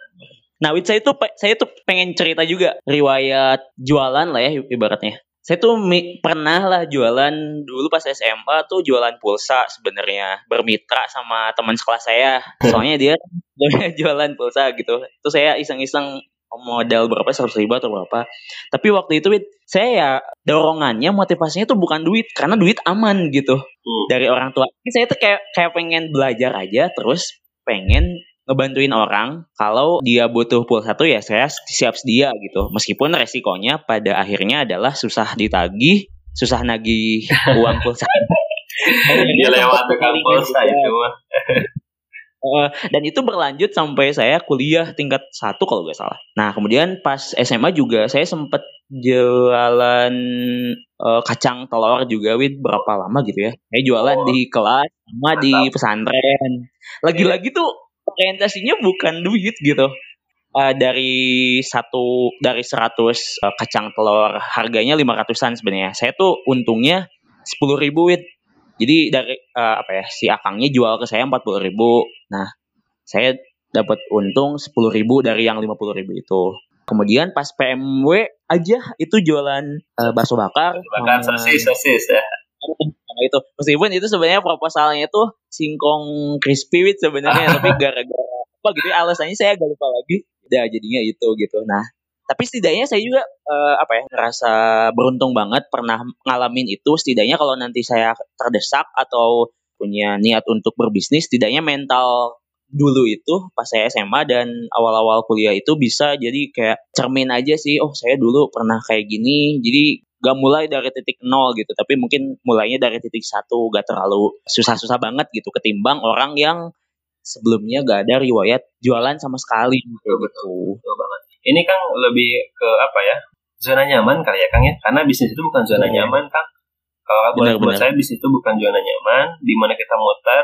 nah saya tuh saya tuh pengen cerita juga riwayat jualan lah ya ibaratnya. Saya tuh pernah lah jualan dulu pas SMA tuh jualan pulsa sebenarnya bermitra sama teman sekolah saya. Soalnya dia jualan pulsa gitu. Terus saya iseng-iseng modal berapa seratus ribu atau berapa. Tapi waktu itu Wid, saya ya dorongannya motivasinya tuh bukan duit karena duit aman gitu. Hmm. dari orang tua saya tuh kayak kayak pengen belajar aja terus pengen ngebantuin orang. Kalau dia butuh pulsa satu ya saya siap sedia gitu. Meskipun resikonya pada akhirnya adalah susah ditagih susah nagih uang pulsa dia lewat tukang pulsa itu mah Uh, dan itu berlanjut sampai saya kuliah tingkat satu kalau nggak salah. Nah kemudian pas SMA juga saya sempat jualan uh, kacang telur juga wid berapa lama gitu ya. Saya jualan oh. di kelas sama di pesantren. Lagi-lagi tuh orientasinya bukan duit gitu. Uh, dari satu dari seratus uh, kacang telur harganya lima ratusan sebenarnya. Saya tuh untungnya sepuluh ribu wid jadi dari uh, apa ya si akangnya jual ke saya empat puluh ribu. Nah saya dapat untung sepuluh ribu dari yang lima puluh ribu itu. Kemudian pas PMW aja itu jualan uh, bakso bakar. Bakar sosis sosis ya. Nah, itu meskipun itu sebenarnya proposalnya itu singkong crispy with sebenarnya tapi gara-gara apa gitu ya alasannya saya agak lupa lagi udah jadinya itu gitu nah tapi setidaknya saya juga uh, apa ya ngerasa beruntung banget pernah ngalamin itu. Setidaknya kalau nanti saya terdesak atau punya niat untuk berbisnis setidaknya mental dulu itu pas saya SMA dan awal-awal kuliah itu bisa jadi kayak cermin aja sih oh saya dulu pernah kayak gini jadi gak mulai dari titik nol gitu. Tapi mungkin mulainya dari titik satu gak terlalu susah-susah banget gitu ketimbang orang yang sebelumnya gak ada riwayat jualan sama sekali. Gitu. Betul, betul, betul banget ini kan lebih ke apa ya? Zona nyaman kali ya Kang ya? Karena bisnis itu bukan zona hmm. nyaman Kang. Kalau buat, buat saya bisnis itu bukan zona nyaman di mana kita muter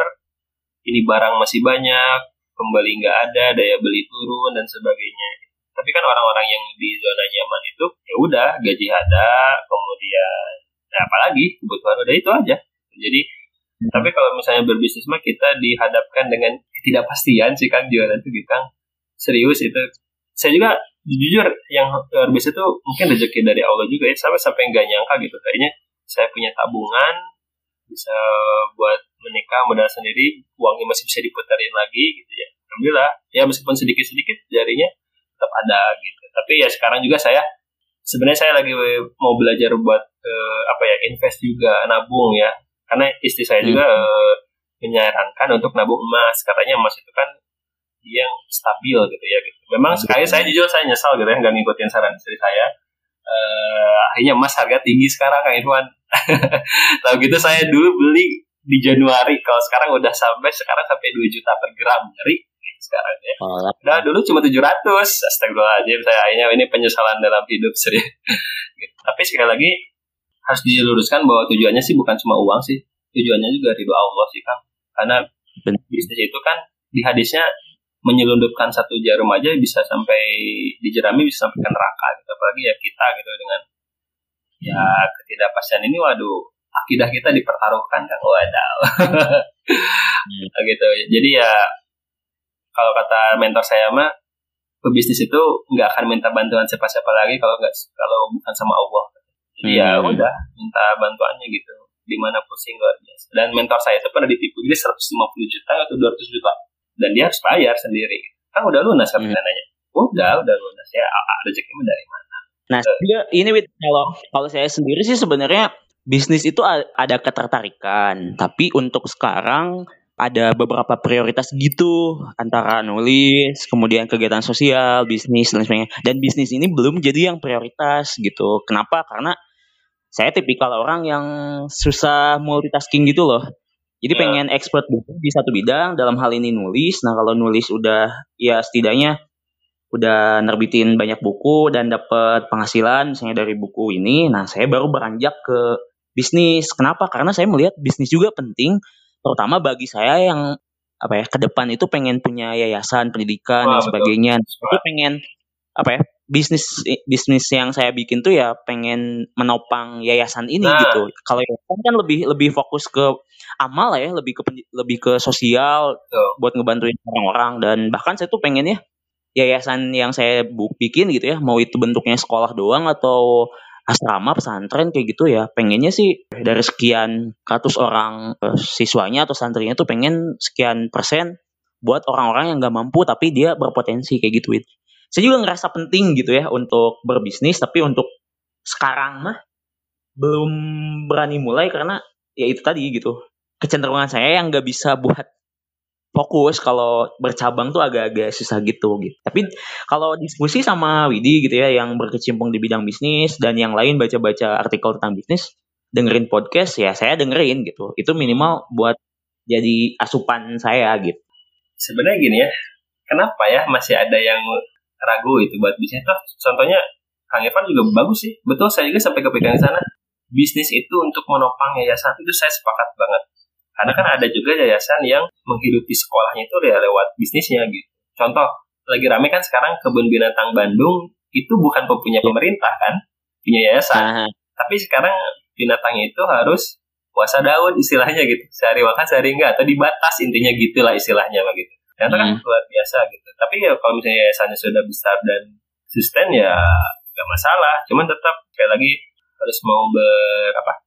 ini barang masih banyak kembali nggak ada daya beli turun dan sebagainya. Tapi kan orang-orang yang di zona nyaman itu ya udah gaji ada kemudian ya apalagi kebutuhan udah itu aja. Jadi hmm. tapi kalau misalnya berbisnis mah kita dihadapkan dengan ketidakpastian sih kan jualan itu kita serius itu. Saya juga jujur yang luar biasa itu mungkin rezeki dari Allah juga ya. Sampai sampai nggak nyangka gitu. Kayaknya saya punya tabungan bisa buat menikah modal sendiri uangnya masih bisa diputarin lagi gitu ya. Alhamdulillah ya meskipun sedikit sedikit jarinya tetap ada gitu. Tapi ya sekarang juga saya sebenarnya saya lagi mau belajar buat uh, apa ya invest juga nabung ya. Karena istri saya juga uh, menyarankan untuk nabung emas. Katanya emas itu kan yang stabil gitu ya gitu. Memang nah, sekali saya jujur saya nyesal gitu ya nggak ngikutin saran istri saya. Uh, akhirnya emas harga tinggi sekarang Kang Irwan. Tahu gitu saya dulu beli di Januari kalau sekarang udah sampai sekarang sampai 2 juta per gram ngeri gitu sekarang ya. Udah dulu cuma 700. Astagfirullahaladzim saya akhirnya ini penyesalan dalam hidup serius. gitu. Tapi sekali lagi harus diluruskan bahwa tujuannya sih bukan cuma uang sih. Tujuannya juga ridho Allah sih Kang. Karena bisnis itu kan di hadisnya menyelundupkan satu jarum aja bisa sampai dijerami bisa sampai ke neraka gitu. Apalagi ya kita gitu dengan ya ketidakpastian ini waduh akidah kita dipertaruhkan kan wadah hmm. gitu. Jadi ya kalau kata mentor saya mah pebisnis itu nggak akan minta bantuan siapa-siapa lagi kalau nggak kalau bukan sama Allah. Jadi ya hmm. ya udah minta bantuannya gitu. Di mana pusing luar biasa. Dan mentor saya itu pernah ditipu. Jadi 150 juta atau 200 juta dan dia harus bayar sendiri kan udah lunas kan hmm. dananya udah udah lunas ya rezekinya dari mana nah juga ini Wid, kalau kalau saya sendiri sih sebenarnya bisnis itu ada ketertarikan tapi untuk sekarang ada beberapa prioritas gitu antara nulis, kemudian kegiatan sosial, bisnis dan sebagainya. Dan bisnis ini belum jadi yang prioritas gitu. Kenapa? Karena saya tipikal orang yang susah multitasking gitu loh. Jadi yeah. pengen expert di satu bidang dalam hal ini nulis. Nah kalau nulis udah ya setidaknya udah nerbitin banyak buku dan dapat penghasilan misalnya dari buku ini. Nah saya baru beranjak ke bisnis. Kenapa? Karena saya melihat bisnis juga penting, terutama bagi saya yang apa ya ke depan itu pengen punya yayasan pendidikan Wah, dan sebagainya. Itu pengen apa ya bisnis bisnis yang saya bikin tuh ya pengen menopang yayasan ini nah. gitu. Kalau yayasan kan lebih lebih fokus ke amal ya, lebih ke lebih ke sosial Betul. buat ngebantuin orang-orang dan bahkan saya tuh pengen ya yayasan yang saya bikin gitu ya, mau itu bentuknya sekolah doang atau asrama pesantren kayak gitu ya pengennya sih dari sekian ratus orang eh, siswanya atau santrinya tuh pengen sekian persen buat orang-orang yang nggak mampu tapi dia berpotensi kayak gitu saya juga ngerasa penting gitu ya untuk berbisnis tapi untuk sekarang mah belum berani mulai karena ya itu tadi gitu kecenderungan saya yang nggak bisa buat fokus kalau bercabang tuh agak-agak susah gitu gitu. Tapi kalau diskusi sama Widi gitu ya yang berkecimpung di bidang bisnis dan yang lain baca-baca artikel tentang bisnis, dengerin podcast ya saya dengerin gitu. Itu minimal buat jadi asupan saya gitu. Sebenarnya gini ya, kenapa ya masih ada yang ragu itu buat bisnis? Tuh, contohnya Kang Evan juga bagus sih. Betul saya juga sampai kepikiran sana. Bisnis itu untuk menopang yayasan itu saya sepakat banget karena kan ada juga yayasan yang menghidupi sekolahnya itu ya lewat bisnisnya gitu. Contoh, lagi rame kan sekarang kebun binatang Bandung itu bukan punya pemerintah kan, punya yayasan. Aha. Tapi sekarang binatangnya itu harus puasa daun istilahnya gitu. Sehari makan, sehari enggak. Atau dibatas intinya gitulah istilahnya begitu. Ternyata kan hmm. luar biasa gitu. Tapi ya kalau misalnya yayasannya sudah besar dan sustain ya nggak masalah. Cuman tetap sekali lagi harus mau ber apa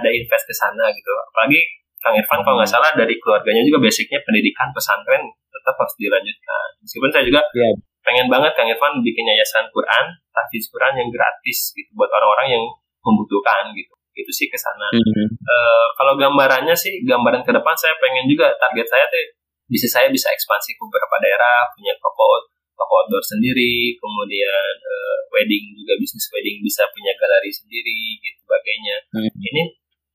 ada invest ke sana gitu. Apalagi Kang Irfan kalau nggak salah dari keluarganya juga basicnya pendidikan pesantren tetap harus dilanjutkan. Meskipun saya juga yeah. pengen banget Kang Irfan bikin yayasan Quran, tapi Quran yang gratis gitu buat orang-orang yang membutuhkan gitu. Itu sih ke sana. Mm -hmm. uh, kalau gambarannya sih, gambaran ke depan saya pengen juga target saya tuh bisa saya bisa ekspansi ke beberapa daerah, punya toko toko outdoor sendiri, kemudian uh, wedding juga bisnis wedding bisa punya galeri sendiri gitu sebagainya. Mm -hmm. Ini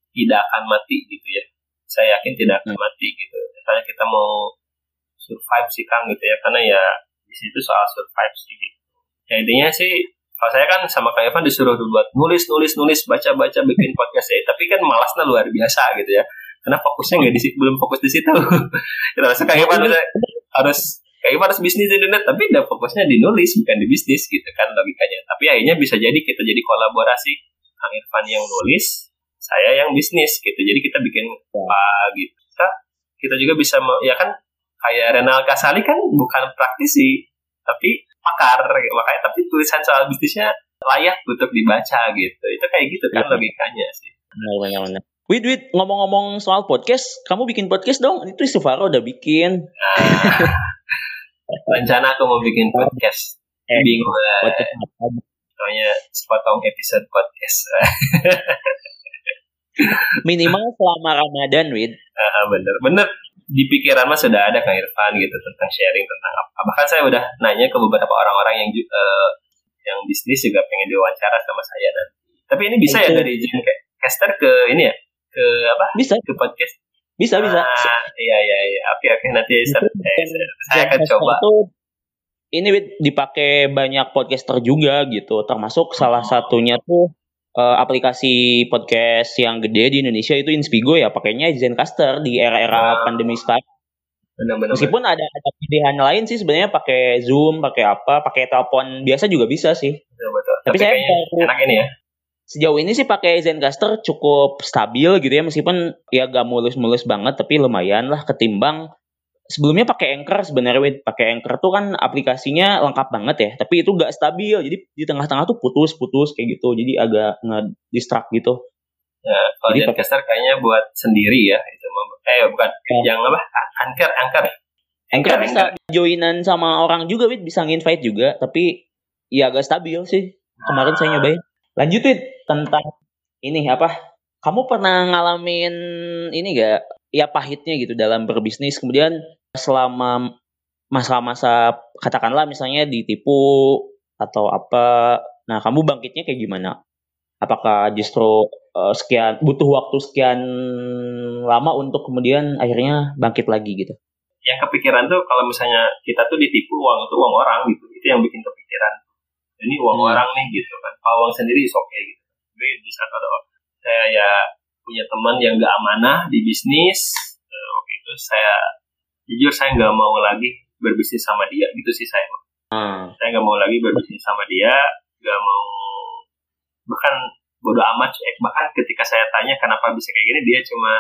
tidak akan mati gitu ya saya yakin tidak akan mati gitu. Misalnya kita mau survive sih Kang gitu ya, karena ya di situ soal survive sih gitu. Ya intinya sih kalau saya kan sama Kang Evan disuruh buat nulis nulis nulis baca baca bikin podcast ya, tapi kan malasnya luar biasa gitu ya. Karena fokusnya nggak di belum fokus di situ. kita rasa Kang Evan harus Kang Evan harus bisnis internet, tapi udah fokusnya di nulis bukan di bisnis gitu kan logikanya. Tapi akhirnya bisa jadi kita jadi kolaborasi. Kang Irfan yang nulis, saya yang bisnis gitu. Jadi kita bikin apa gitu. Kita kita juga bisa ya kan kayak Renal Kasali kan bukan praktisi tapi pakar makanya tapi tulisan soal bisnisnya layak untuk dibaca gitu. Itu kayak gitu kan ya. logikanya sih. Benar benar Wid, Wid, ngomong-ngomong soal podcast, kamu bikin podcast dong? Itu Sufaro udah bikin. Nah, rencana aku mau bikin podcast. Eh, Bingung lah. Soalnya sepotong episode podcast. Minimal selama Ramadan, Wid. Uh, bener, bener. Di pikiran mas sudah ada Kang Irfan gitu tentang sharing tentang apa. Bahkan saya udah nanya ke beberapa orang-orang yang uh, yang bisnis juga pengen diwawancara sama saya nanti. Tapi ini bisa ya dari Jen caster ke ini ya? Ke apa? Bisa. Ke podcast? Bisa, bisa. Ah, iya, iya, iya. Oke, oke. Nanti saya, saya akan coba. Itu, ini dipakai banyak podcaster juga gitu. Termasuk salah satunya tuh uh, aplikasi podcast yang gede di Indonesia itu Inspigo ya pakainya Zencaster di era-era pandemi start. Benar-benar. Meskipun ada ada pilihan lain sih sebenarnya pakai Zoom, pakai apa, pakai telepon biasa juga bisa sih. Betul, betul. Tapi, Tapi saya enak ini ya. Sejauh ini sih pakai Zencaster cukup stabil gitu ya meskipun ya gak mulus-mulus banget tapi lumayan lah ketimbang sebelumnya pakai Anchor sebenarnya pakai Anchor tuh kan aplikasinya lengkap banget ya tapi itu nggak stabil. Jadi di tengah-tengah tuh putus-putus kayak gitu jadi agak nge-distract gitu. Ya kalau jadi Zencaster kayaknya buat sendiri ya itu eh bukan ya. yang apa? Anchor Anchor. Anchor, bisa joinan sama orang juga Wid. Bisa nginvite juga tapi ya agak stabil sih. Kemarin saya nyobain. Lanjut Wid tentang ini apa? Kamu pernah ngalamin ini gak ya pahitnya gitu dalam berbisnis. Kemudian selama masa-masa katakanlah misalnya ditipu atau apa nah kamu bangkitnya kayak gimana? Apakah justru uh, sekian butuh waktu sekian lama untuk kemudian akhirnya bangkit lagi gitu? Yang kepikiran tuh kalau misalnya kita tuh ditipu uang itu uang orang gitu. Itu yang bikin kepikiran. Ini uang hmm. orang nih gitu kan. Kalau uang sendiri oke okay gitu tapi di saat ada saya ya punya teman yang gak amanah di bisnis. Uh, waktu itu saya jujur saya nggak mau lagi berbisnis sama dia. Gitu sih saya hmm. saya nggak mau lagi berbisnis sama dia. Nggak mau bahkan bodoh amat eh, bahkan ketika saya tanya kenapa bisa kayak gini dia cuma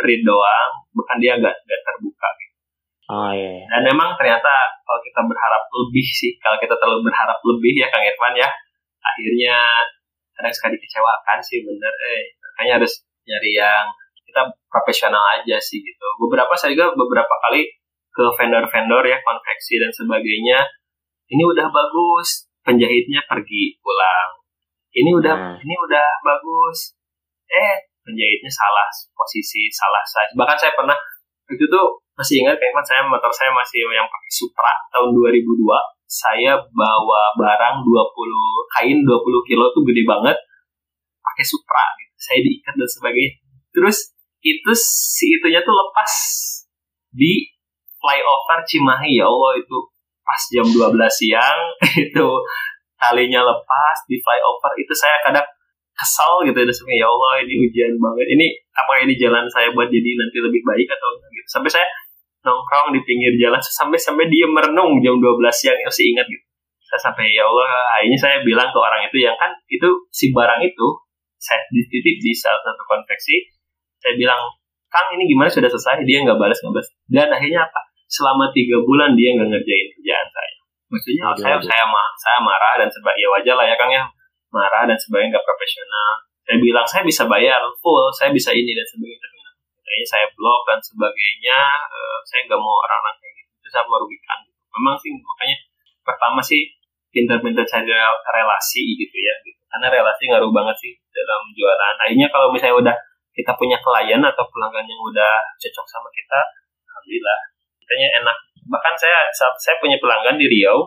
read doang. Bahkan dia nggak nggak terbuka gitu. Oh, iya, iya. dan memang ternyata kalau kita berharap lebih sih kalau kita terlalu berharap lebih ya kang Irfan ya akhirnya kadang sekali kecewakan sih bener. Eh makanya harus nyari yang kita profesional aja sih gitu. Beberapa saya juga beberapa kali ke vendor-vendor ya konveksi dan sebagainya. Ini udah bagus penjahitnya pergi pulang. Ini udah Nah. ini udah bagus. Eh penjahitnya salah posisi salah size. Bahkan saya pernah itu tuh masih ingat kayak saya motor saya masih yang pakai Supra tahun 2002 saya bawa barang 20 kain 20 kilo tuh gede banget pakai Supra gitu. saya diikat dan sebagainya. Terus itu si itunya tuh lepas di flyover Cimahi. Ya Allah itu pas jam 12 siang itu talinya lepas di flyover. Itu saya kadang kesal gitu dan sebenarnya ya Allah ini ujian banget. Ini apa ini jalan saya buat jadi nanti lebih baik atau gitu. Sampai saya nongkrong di pinggir jalan sampai sampai dia merenung jam 12 siang masih ingat gitu. Saya sampai ya Allah akhirnya saya bilang ke orang itu yang kan itu si barang itu saya dititip di salah satu konveksi. Saya bilang Kang ini gimana? Sudah selesai. Dia nggak balas nggak balas. Dan akhirnya apa? Selama tiga bulan dia nggak ngerjain kerjaan saya. Maksudnya Aduh, saya aduh. saya ma- saya marah dan sebagainya ya wajar lah ya Kang ya. Marah dan sebagainya nggak profesional. Saya bilang saya bisa bayar full saya bisa ini dan sebagainya. tapi? Kayaknya saya blok dan sebagainya eh, saya nggak mau orang-orang kayak gitu. Itu saya merugikan memang sih makanya pertama sih pintar-pintar cari rel- relasi gitu ya gitu. karena relasi ngaruh banget sih dalam jualan. Akhirnya kalau misalnya udah kita punya klien atau pelanggan yang udah cocok sama kita alhamdulillah. Kitanya enak. Bahkan saya saya punya pelanggan di Riau.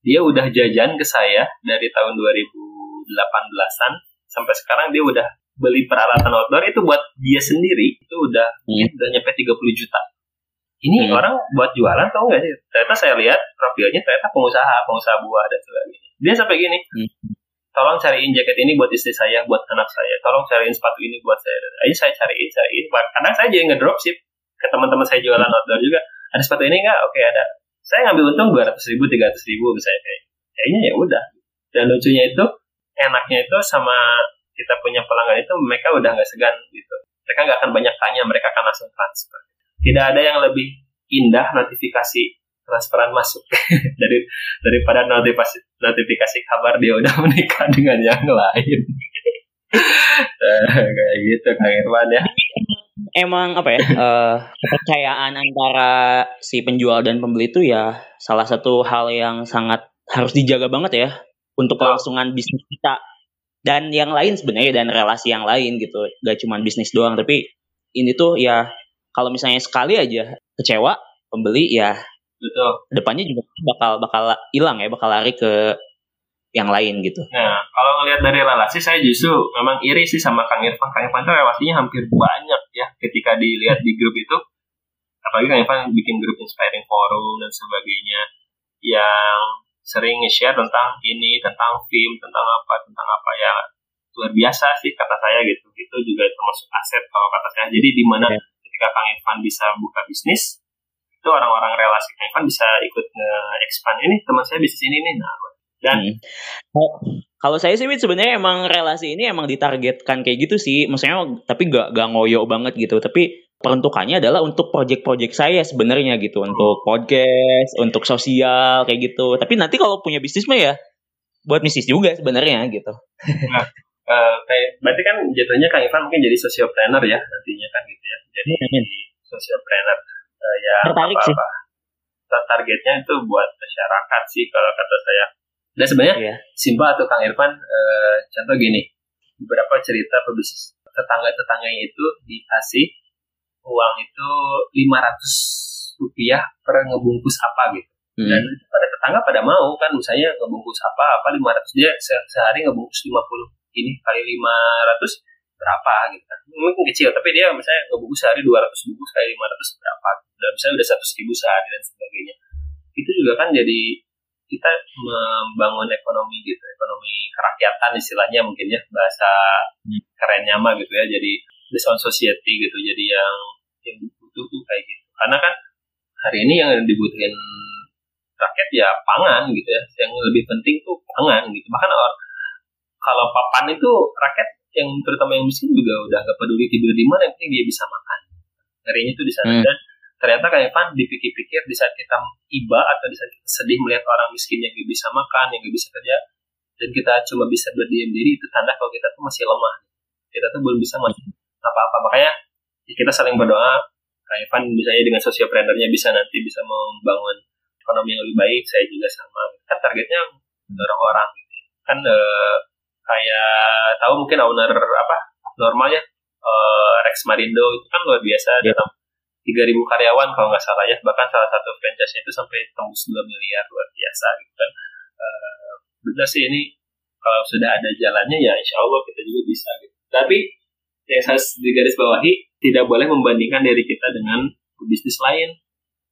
Dia udah jajan ke saya dari tahun 2018an sampai sekarang dia udah beli peralatan outdoor itu buat dia sendiri itu udah Hmm. udah nyampe 30 juta. Ini Hmm. orang buat jualan tau nggak sih? Ternyata saya lihat profilnya ternyata pengusaha pengusaha buah dan sebagainya. Dia sampai gini Hmm. tolong cariin jaket ini buat istri saya buat anak saya. Tolong cariin sepatu ini buat saya. Ayo saya cariin cariin. Kadang saya jadi ngedropship ke teman-teman saya jualan outdoor juga. Ada sepatu ini nggak? Oke ada. Saya ngambil untung dua ratus ribu tiga ratus ribu misalnya kayak kayaknya ya udah. Dan lucunya itu enaknya itu sama kita punya pelanggan itu mereka udah nggak segan gitu. Mereka nggak akan banyak tanya mereka akan langsung transfer. Tidak ada yang lebih indah notifikasi transferan masuk dari daripada notifikasi notifikasi kabar dia udah menikah dengan yang lain. Eh, kayak gitu kang Irwan ya. Emang apa ya eh, kepercayaan antara si penjual dan pembeli itu ya salah satu hal yang sangat harus dijaga banget ya untuk kelangsungan bisnis kita dan yang lain sebenarnya dan relasi yang lain gitu gak cuma bisnis doang tapi ini tuh ya kalau misalnya sekali aja kecewa pembeli ya betul depannya juga bakal bakal hilang ya bakal lari ke yang lain gitu Nah, kalau ngelihat dari relasi, saya justru memang iri sih sama Kang Irfan. Kang Irfan itu relasinya hampir banyak ya ketika dilihat di grup itu. Apalagi Kang Irfan bikin grup Inspiring Forum dan sebagainya yang sering nge-share tentang ini, tentang film, tentang apa, tentang apa ya luar biasa sih kata saya gitu. Itu juga termasuk aset kalau kata saya. Jadi di mana Oke. ketika Kang Irfan bisa buka bisnis, itu orang-orang relasi Kang Irfan bisa ikut nge-expand ini teman saya bisnis ini nih. Nah, dan Hmm. Kalau- Kalau saya sih sebenarnya emang relasi ini emang ditargetkan kayak gitu sih. Maksudnya tapi gak, gak ngoyo banget gitu. Tapi peruntukannya adalah untuk project-project saya sebenarnya gitu. Untuk podcast, untuk sosial kayak gitu. Tapi nanti kalau punya bisnis mah ya buat bisnis juga sebenarnya gitu. Eh, kayak berarti kan jatuhnya Kang Ivan mungkin jadi sociopreneur ya nantinya kan gitu ya jadi Amin. sociopreneur Eh, ya Tertarik apa sih. apa targetnya itu buat masyarakat sih kalau kata saya dan sebenarnya Iya. Simba atau Kang Irfan eh, contoh gini beberapa cerita pebisnis tetangga tetangganya itu dikasih uang itu 500 rupiah per ngebungkus apa gitu. Hmm. dan pada tetangga pada mau kan misalnya ngebungkus apa apa 500 dia se- sehari ngebungkus 50 ini kali 500 berapa gitu kan. Mungkin kecil tapi dia misalnya ngebungkus sehari 200 bungkus kali 500 berapa. Dan misalnya udah 100 ribu sehari dan sebagainya. Itu juga kan jadi kita membangun ekonomi gitu ekonomi kerakyatan istilahnya mungkin ya bahasa Hmm. kerennya mah gitu ya. Jadi based on society gitu jadi yang yang butuh tuh kayak gitu. Karena kan hari ini yang dibutuhin rakyat ya pangan gitu ya. Yang lebih penting tuh pangan gitu. Bahkan or, kalau papan itu rakyat yang terutama yang miskin juga udah gak peduli tidur di mana yang penting dia bisa makan. Ngerinya tuh di sana. Hmm. dan ternyata kayak Pan dipikir-pikir di saat kita iba atau di saat kita sedih melihat orang miskin yang gak bisa makan yang gak bisa kerja dan kita cuma bisa berdiam diri itu tanda kalau kita tuh masih lemah. Kita tuh belum bisa masih apa-apa. Makanya ya kita saling berdoa kayak Pan misalnya dengan sociopreneurnya bisa nanti bisa membangun ekonomi yang lebih baik saya juga sama kan targetnya mendorong orang gitu. Ya. kan uh, kayak tahu mungkin owner apa normalnya uh, Rex Marindo itu kan luar biasa yeah. dalam 3000 karyawan kalau nggak salah ya bahkan salah satu franchise itu sampai tembus 2 miliar luar biasa gitu kan uh, benar sih ini kalau sudah ada jalannya ya insya Allah kita juga bisa gitu tapi yang saya di garis bawahi tidak boleh membandingkan diri kita dengan bisnis lain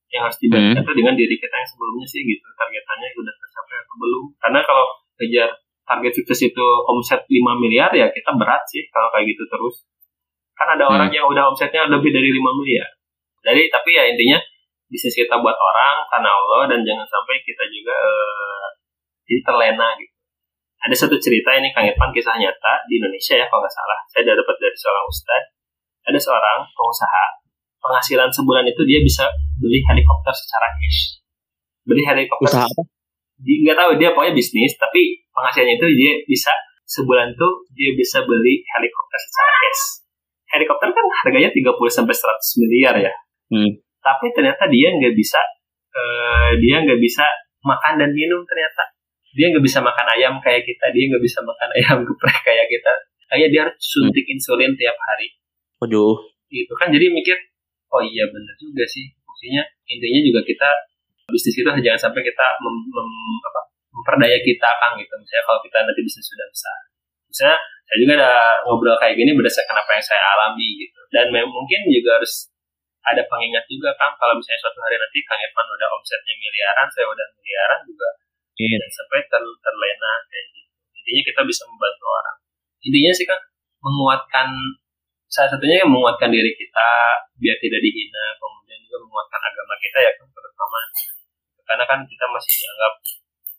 yang harus dibandingkan hmm. dengan diri kita yang sebelumnya sih gitu. Targetannya sudah tercapai atau belum. Karena kalau kejar target sukses itu omset 5 miliar ya kita berat sih kalau kayak gitu terus. Kan ada hmm. orang yang udah omsetnya lebih dari 5 miliar. Jadi tapi ya intinya bisnis kita buat orang karena Allah dan jangan sampai kita juga uh, jadi terlena gitu. Ada satu cerita ini Kang Irfan kisah nyata di Indonesia ya kalau nggak salah. Saya dapat dari seorang ustadz ada seorang pengusaha penghasilan sebulan itu dia bisa beli helikopter secara cash. Beli helikopter. Usaha apa? Nggak tahu dia pokoknya bisnis tapi penghasilannya itu dia bisa sebulan tuh dia bisa beli helikopter secara cash. Helikopter kan harganya 30 sampai 100 miliar ya. Hmm. tapi ternyata dia nggak bisa uh, dia nggak bisa makan dan minum ternyata. Dia nggak bisa makan ayam kayak kita dia nggak bisa makan ayam geprek kayak kita. Kayak dia harus suntik hmm. insulin tiap hari Waduh. Itu kan jadi mikir, oh iya benar juga sih. Maksudnya intinya juga kita bisnis itu jangan sampai kita mem, mem, apa, memperdaya kita kang gitu. Misalnya kalau kita nanti bisnis sudah besar. Misalnya saya juga ada ngobrol kayak gini berdasarkan apa yang saya alami gitu. Dan mungkin juga harus ada pengingat juga kang kalau misalnya suatu hari nanti kang Evan udah omsetnya miliaran, saya udah miliaran juga. Iya. Dan sampai ter, terlena kayak gitu. Intinya kita bisa membantu orang. Intinya sih kan menguatkan salah satunya yang menguatkan diri kita biar tidak dihina kemudian juga menguatkan agama kita ya kan terutama. Karena kan kita masih dianggap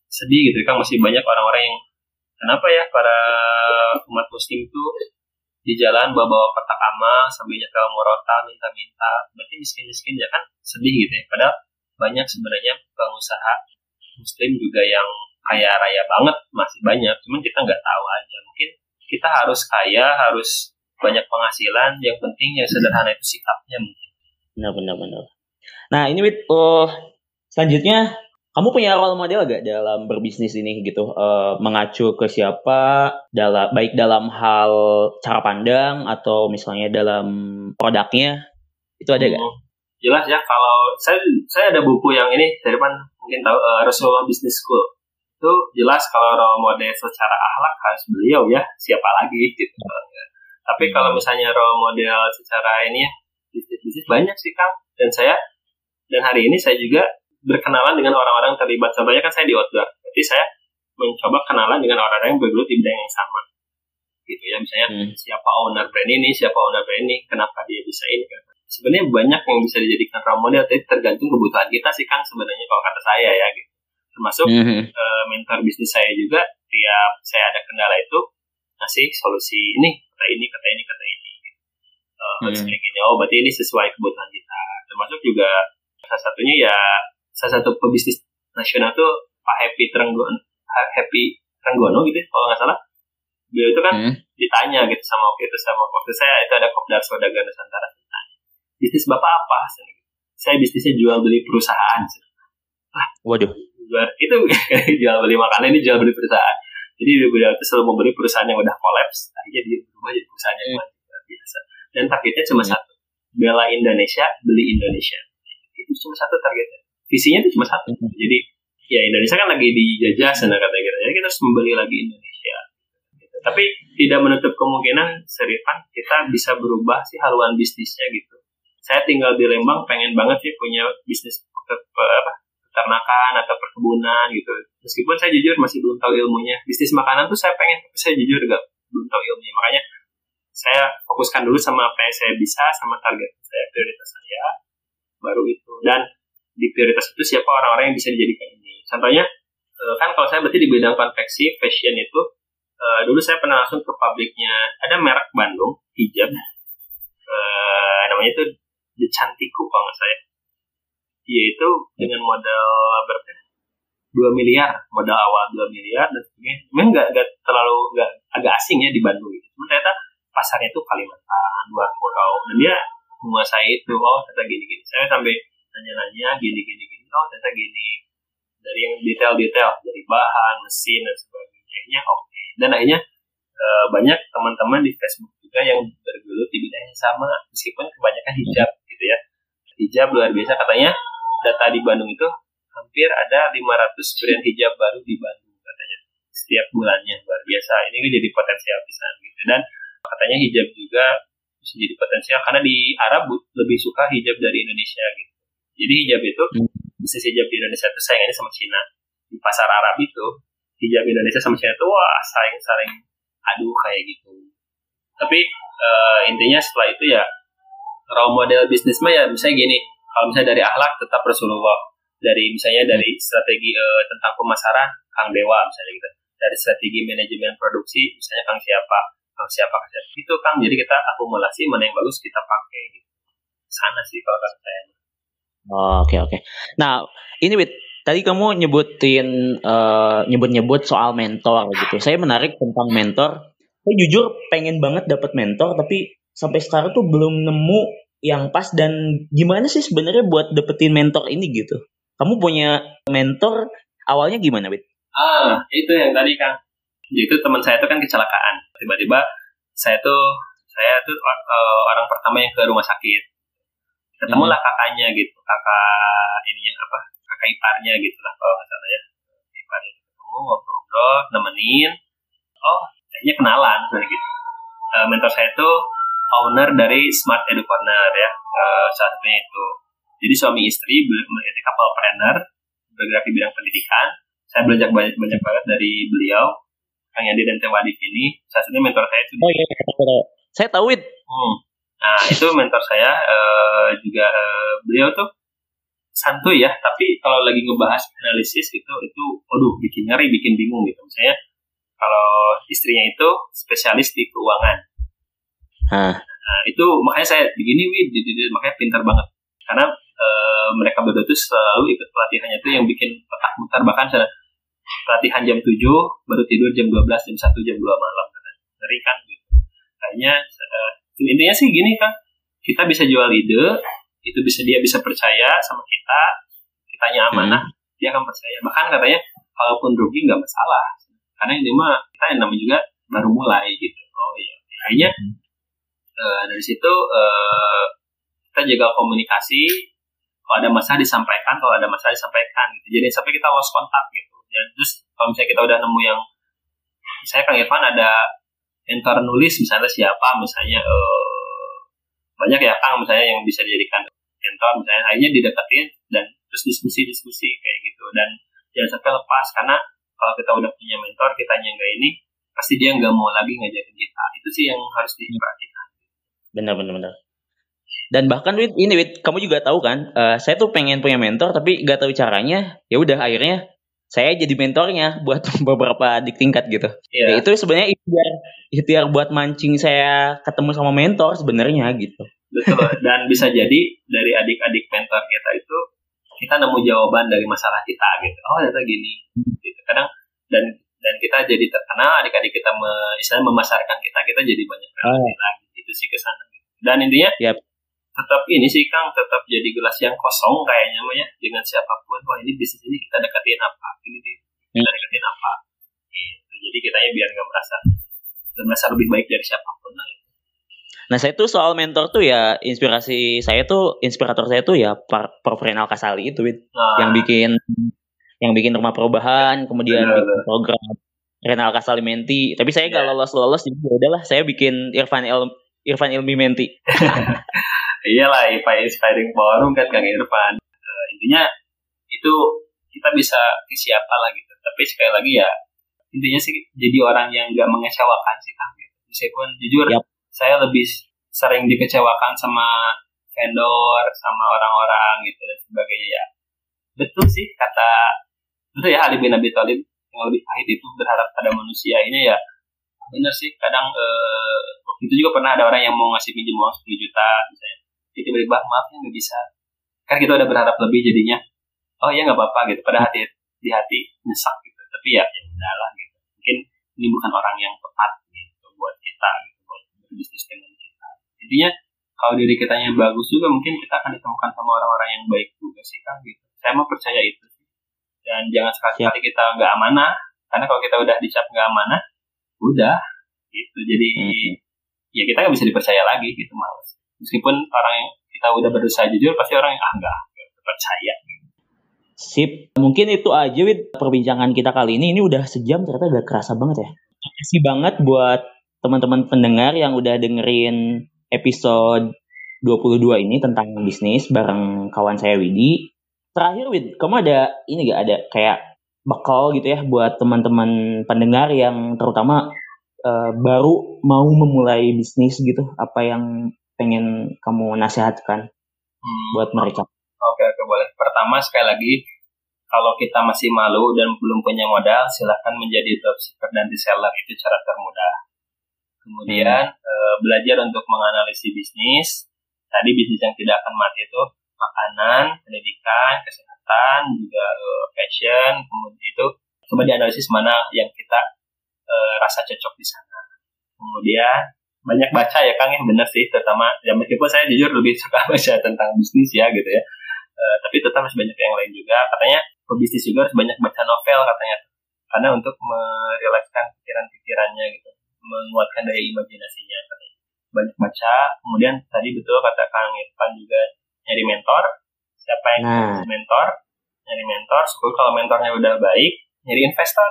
sedih gitu kan masih banyak orang-orang yang kenapa ya para umat muslim itu di jalan bawa-bawa kotak amal sambil nyetel morota minta-minta berarti miskin-miskin ya kan sedih gitu ya. Padahal banyak sebenarnya pengusaha muslim juga yang kaya raya banget masih banyak. Cuman kita nggak tahu aja mungkin kita harus kaya harus banyak penghasilan yang penting yang sederhana itu sikapnya mungkin. Benar benar benar. Nah ini Wit uh, selanjutnya kamu punya role model gak dalam berbisnis ini gitu? Uh, mengacu ke siapa dalam baik dalam hal cara pandang atau misalnya dalam produknya itu ada gak? Hmm, jelas ya kalau saya saya ada buku yang ini dari depan mungkin tahu uh, Rasulullah Business School. Itu jelas kalau role model secara akhlak harus beliau ya siapa lagi gitu tapi hmm. kalau misalnya role model secara ini ya bisnis-bisnis banyak sih Kang. Dan saya dan hari ini saya juga berkenalan dengan orang-orang terlibat. Contohnya kan saya di outdoor. Berarti saya mencoba kenalan dengan orang-orang yang bergelut di bidang yang sama. Gitu ya, misalnya hmm. siapa owner brand ini, siapa owner brand ini, kenapa dia bisa ini. Sebenarnya banyak yang bisa dijadikan role model, tapi tergantung kebutuhan kita sih Kang sebenarnya kalau kata saya ya gitu. Termasuk hmm. uh, mentor bisnis saya juga, tiap saya ada kendala itu, ngasih solusi ini kata ini kata ini kata ini uh, hmm. kayak gini oh berarti ini sesuai kebutuhan kita. Termasuk juga salah satunya ya salah satu pebisnis nasional tuh Pak Happy Trenggono Happy Trenggono gitu ya, kalau nggak salah. Beliau itu kan hmm. ditanya gitu sama waktu itu sama waktu saya itu ada Kopdar Saudagar Nusantara ditanya bisnis bapak apa? Saya bisnisnya jual beli perusahaan. Ah, waduh. itu jual beli makanan ini jual beli perusahaan jadi itu selalu membeli perusahaan yang udah kolaps, akhirnya dia berubah jadi perusahaan yang hmm. biasa. Dan targetnya cuma hmm. satu, bela Indonesia, beli Indonesia. Itu cuma satu targetnya. Visinya itu cuma satu. Hmm. Jadi ya Indonesia kan lagi dijajah sana kata gitu. Jadi kita harus membeli lagi Indonesia. Gitu. Tapi tidak menutup kemungkinan serifan kita bisa berubah sih haluan bisnisnya gitu. Saya tinggal di Lembang pengen banget sih punya bisnis apa peternakan atau perkebunan gitu. Meskipun saya jujur masih belum tahu ilmunya. Bisnis makanan tuh saya pengen, tapi saya jujur gak belum tahu ilmunya. Makanya saya fokuskan dulu sama apa yang saya bisa, sama target saya, prioritas saya, baru itu. Dan di prioritas itu siapa orang-orang yang bisa dijadikan ini. Contohnya, eh, kan kalau saya berarti di bidang konveksi, fashion itu, eh, dulu saya pernah langsung ke pabriknya, ada merek Bandung, hijab, eh, namanya itu The Cantiku kalau nggak saya yaitu dengan modal berapa dua miliar modal awal dua miliar dan sebagainya. Memang nggak nggak terlalu nggak agak asing ya di Bandung gitu. Cuma ternyata pasarnya itu Kalimantan luar pulau dan dia menguasai itu. Oh ternyata gini gini saya sampai nanya-nanya gini gini gini oh ternyata gini. Dari yang detail-detail. Dari bahan mesin dan sebagainya. Oke. Okay. dan akhirnya e, banyak teman-teman di Facebook juga yang bergelut di bidang yang sama meskipun kebanyakan hijab gitu ya. Hijab luar biasa. Katanya data di Bandung itu hampir ada 500 brand hijab baru di Bandung katanya. Setiap bulannya luar biasa. Ini jadi potensial bisa gitu. Dan katanya hijab juga bisa jadi potensial karena di Arab lebih suka hijab dari Indonesia gitu. Jadi hijab itu hmm. bisnis hijab di Indonesia itu saingannya sama Cina. Di pasar Arab itu hijab Indonesia sama Cina itu wah saling-saling aduh kayak gitu. Tapi uh, intinya setelah itu ya role model bisnis mah ya misalnya gini kalau misalnya dari akhlak tetap Rasulullah dari misalnya dari strategi uh, tentang pemasaran Kang Dewa misalnya gitu. Dari strategi manajemen produksi misalnya Kang siapa Kang siapa Kang siapa. Itu Kang. Jadi kita akumulasi mana yang bagus kita pakai gitu. Sana sih kalau kata saya. Oke oh, oke okay, okay. nah ini Wit tadi kamu nyebutin uh, nyebut-nyebut soal mentor gitu. Saya menarik tentang mentor. Saya jujur pengen banget dapat mentor tapi sampai sekarang tuh belum nemu yang pas dan gimana sih sebenarnya buat dapetin mentor ini gitu kamu punya mentor awalnya gimana Wit? Ah itu yang tadi Kang. Itu teman saya itu kan kecelakaan. Tiba-tiba saya tuh saya tuh uh, orang pertama yang ke rumah sakit. Ketemulah hmm. kakaknya gitu kakak ini yang apa kakak iparnya gitu lah kalau nggak salah ya. Iparnya ketemu ngobrol-ngobrol nemenin. Oh kayaknya kenalan gitu. Uh, mentor saya itu owner dari Smart Edu Corner ya uh, salah satunya itu jadi suami istri menjadi couple planner bergerak di bidang pendidikan saya belajar banyak banyak banget dari beliau Kang Yandi dan Teh Wadid ini salah satunya mentor saya itu oh iya saya tahu itu hmm. nah itu mentor saya uh, juga uh, beliau tuh santuy ya tapi kalau lagi ngebahas analisis itu itu aduh bikin ngeri bikin bingung gitu misalnya kalau istrinya itu spesialis di keuangan. Hah. Nah, itu makanya saya begini wid, makanya pintar banget. Karena e, mereka berdua itu selalu ikut pelatihannya itu yang bikin otak mutar. Bahkan saya pelatihan jam 7 baru tidur jam 12 jam 1 jam 2 malam. Ngeri kan gitu. Kayaknya e, intinya sih gini kan kita bisa jual ide itu bisa dia bisa percaya sama kita kitanya amanah hmm. dia akan percaya. Bahkan katanya kalaupun rugi nggak masalah. Karena ini mah kita yang namanya juga baru mulai gitu. Oh iya. Kayaknya hmm. uh, dari situ uh, kita jaga komunikasi kalau ada masalah disampaikan kalau ada masalah disampaikan gitu. Jadi sampai kita lost kontak gitu. Dan terus kalau misalnya kita udah nemu yang saya Kang Irfan ada mentor nulis misalnya siapa misalnya uh, banyak ya Kang misalnya yang bisa dijadikan mentor misalnya. Akhirnya dideketin dan terus diskusi-diskusi kayak gitu. Dan jangan sampai lepas karena kalau kita udah punya mentor kita nggak ini pasti dia nggak mau lagi ngajarin kita. Itu sih yang harus diperhatikan. Benar benar benar dan bahkan Wid, ini Wid, kamu juga tahu kan, uh, saya tuh pengen punya mentor tapi nggak tahu caranya. Ya udah akhirnya saya jadi mentornya buat beberapa adik tingkat gitu. Yeah. Ya, itu sebenarnya ikhtiar ikhtiar buat mancing saya ketemu sama mentor sebenarnya gitu. Betul. Dan bisa jadi dari adik-adik mentor kita itu kita nemu jawaban dari masalah kita gitu. Oh ternyata gini. Hmm kadang dan dan kita jadi terkenal adik-adik kita me, istilahnya memasarkan kita kita jadi banyak relasi oh. lagi itu sih ke sana dan intinya yep. Tetap ini sih kang tetap jadi gelas yang kosong kayaknya mah ya dengan siapa pun wah ini bisnis ini kita deketin apa ini kita hmm. deketin apa gitu jadi kitanya biar nggak merasa nggak merasa lebih baik dari siapa pun lah Nah saya tuh soal mentor tuh ya inspirasi saya tuh inspirator saya tuh ya Prof Renal Kasali itu nah. yang bikin yang bikin rumah perubahan, kemudian benar, bikin program Renal Kasalimenti. Tapi saya yeah. lolos lolos, jadi ya udahlah saya bikin Irfan El Irfan Ilmi Menti. Iyalah, IPA Inspiring Forum kan Kang Irfan. Uh, intinya itu kita bisa ke siapa lah gitu. Tapi sekali lagi ya intinya sih jadi orang yang nggak mengecewakan sih Kang. Meskipun jujur yep. saya lebih sering dikecewakan sama vendor, sama orang-orang gitu dan sebagainya ya. Betul sih kata itu ya Ali bin Abi Thalib yang lebih pahit itu berharap pada manusia ini ya benar sih kadang eh, waktu itu juga pernah ada orang yang mau ngasih pinjam uang 10 juta misalnya tiba-tiba maaf ya nggak bisa. Kan kita udah berharap lebih jadinya. Oh ya nggak apa-apa gitu. Pada hati di hati nyesek gitu. Tapi ya ya udahlah gitu. Mungkin ini bukan orang yang tepat gitu buat kita gitu buat berbisnis dengan kita. Intinya kalau diri kita yang bagus juga mungkin kita akan ditemukan sama orang-orang yang baik juga sih kan gitu. Saya mau percaya itu dan jangan sekali-kali kita nggak amanah karena kalau kita udah dicap nggak amanah udah gitu. Jadi hmm. ya kita nggak bisa dipercaya lagi gitu males meskipun orang yang kita udah berusaha jujur pasti orang yang ah nggak percaya Sip, mungkin itu aja Wid perbincangan kita kali ini. Ini udah sejam ternyata udah kerasa banget ya. Terima kasih banget buat teman-teman pendengar yang udah dengerin episode 22 ini tentang bisnis bareng kawan saya Widi. Terakhir Wid, kamu ada ini gak ada kayak bekal gitu ya buat teman-teman pendengar yang terutama uh, baru mau memulai bisnis gitu, apa yang pengen kamu nasihatkan hmm. buat mereka? Oke, oke boleh. Pertama sekali lagi kalau kita masih malu dan belum punya modal, silahkan menjadi dropshipper dan reseller itu cara termudah. Kemudian hmm. e, belajar untuk menganalisis bisnis. Tadi bisnis yang tidak akan mati itu makanan, pendidikan, kesehatan, juga e, fashion. Kemudian itu coba dianalisis mana yang kita e, rasa cocok di sana. Kemudian banyak baca ya Kang yang benar sih, terutama ya meskipun saya jujur lebih suka baca tentang bisnis ya gitu ya. Uh, tapi tetap masih banyak yang lain juga. Katanya pebisnis juga harus banyak baca novel katanya. Karena untuk merilekskan pikiran-pikirannya gitu. Menguatkan daya imajinasinya katanya. Banyak baca. Kemudian tadi betul kata Kang Irfan juga nyari mentor. Siapa yang nah. mentor? Nyari mentor. Syukur kalau mentornya udah baik nyari investor.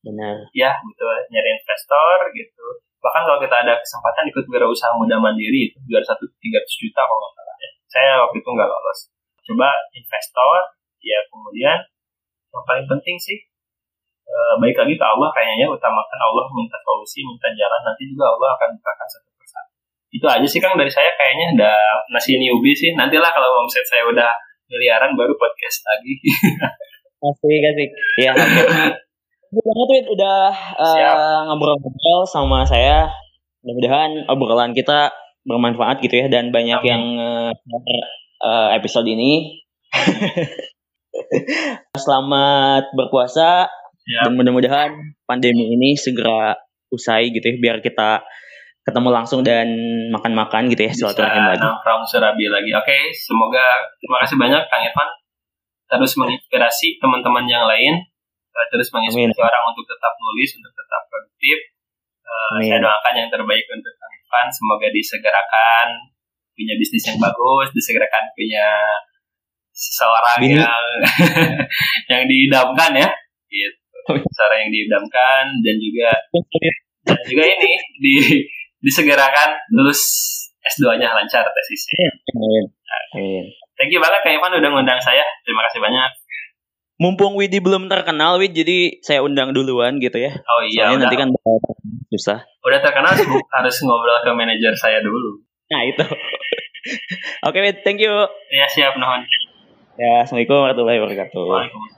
Benar ya betul. Nyari investor gitu bahkan kalau kita ada kesempatan ikut wirausaha muda mandiri itu biar satu tiga juta kalau nggak salah ya. Saya waktu itu nggak lolos. Coba investor ya kemudian yang paling penting sih e, baik lagi ke Allah kayaknya utamakan Allah minta solusi minta jalan nanti juga Allah akan bukakan satu persatu. Itu aja sih Kang dari saya kayaknya. Ada nasi newbie sih. Nantilah kalau omset saya udah miliaran baru podcast lagi. Asik asik ya okay. banget udah uh, ngobrol-ngobrol sama saya mudah-mudahan obrolan kita bermanfaat gitu ya dan banyak Amin. yang uh, episode ini Selamat berpuasa ya. dan mudah-mudahan pandemi ini segera usai gitu ya biar kita ketemu langsung dan makan-makan gitu ya silaturahim lagi. Nongkrong serabi lagi. Oke, semoga terima kasih banyak Kang Evan terus menginspirasi teman-teman yang lain eh, terus menginspirasi Amin. orang untuk tetap nulis untuk tetap produktif. Uh, saya doakan yang terbaik untuk Kang Evan semoga disegerakan punya bisnis yang bagus, disegerakan punya seseorang Bini. yang yang diidamkan ya gitu seseorang yang diidamkan dan juga dan juga ini di disegerakan lulus S2-nya lancar tesisnya. Thank you banget Kak Ivan udah ngundang saya. Terima kasih banyak. Mumpung Widi belum terkenal, Wid, jadi saya undang duluan gitu ya. Oh iya. Soalnya nanti kan susah. Udah terkenal harus ngobrol ke manajer saya dulu. Nah itu. Oke, okay, Wid, thank you. Ya siap, Nuhun. Ya, Assalamualaikum warahmatullahi wabarakatuh. Waalaikumsalam.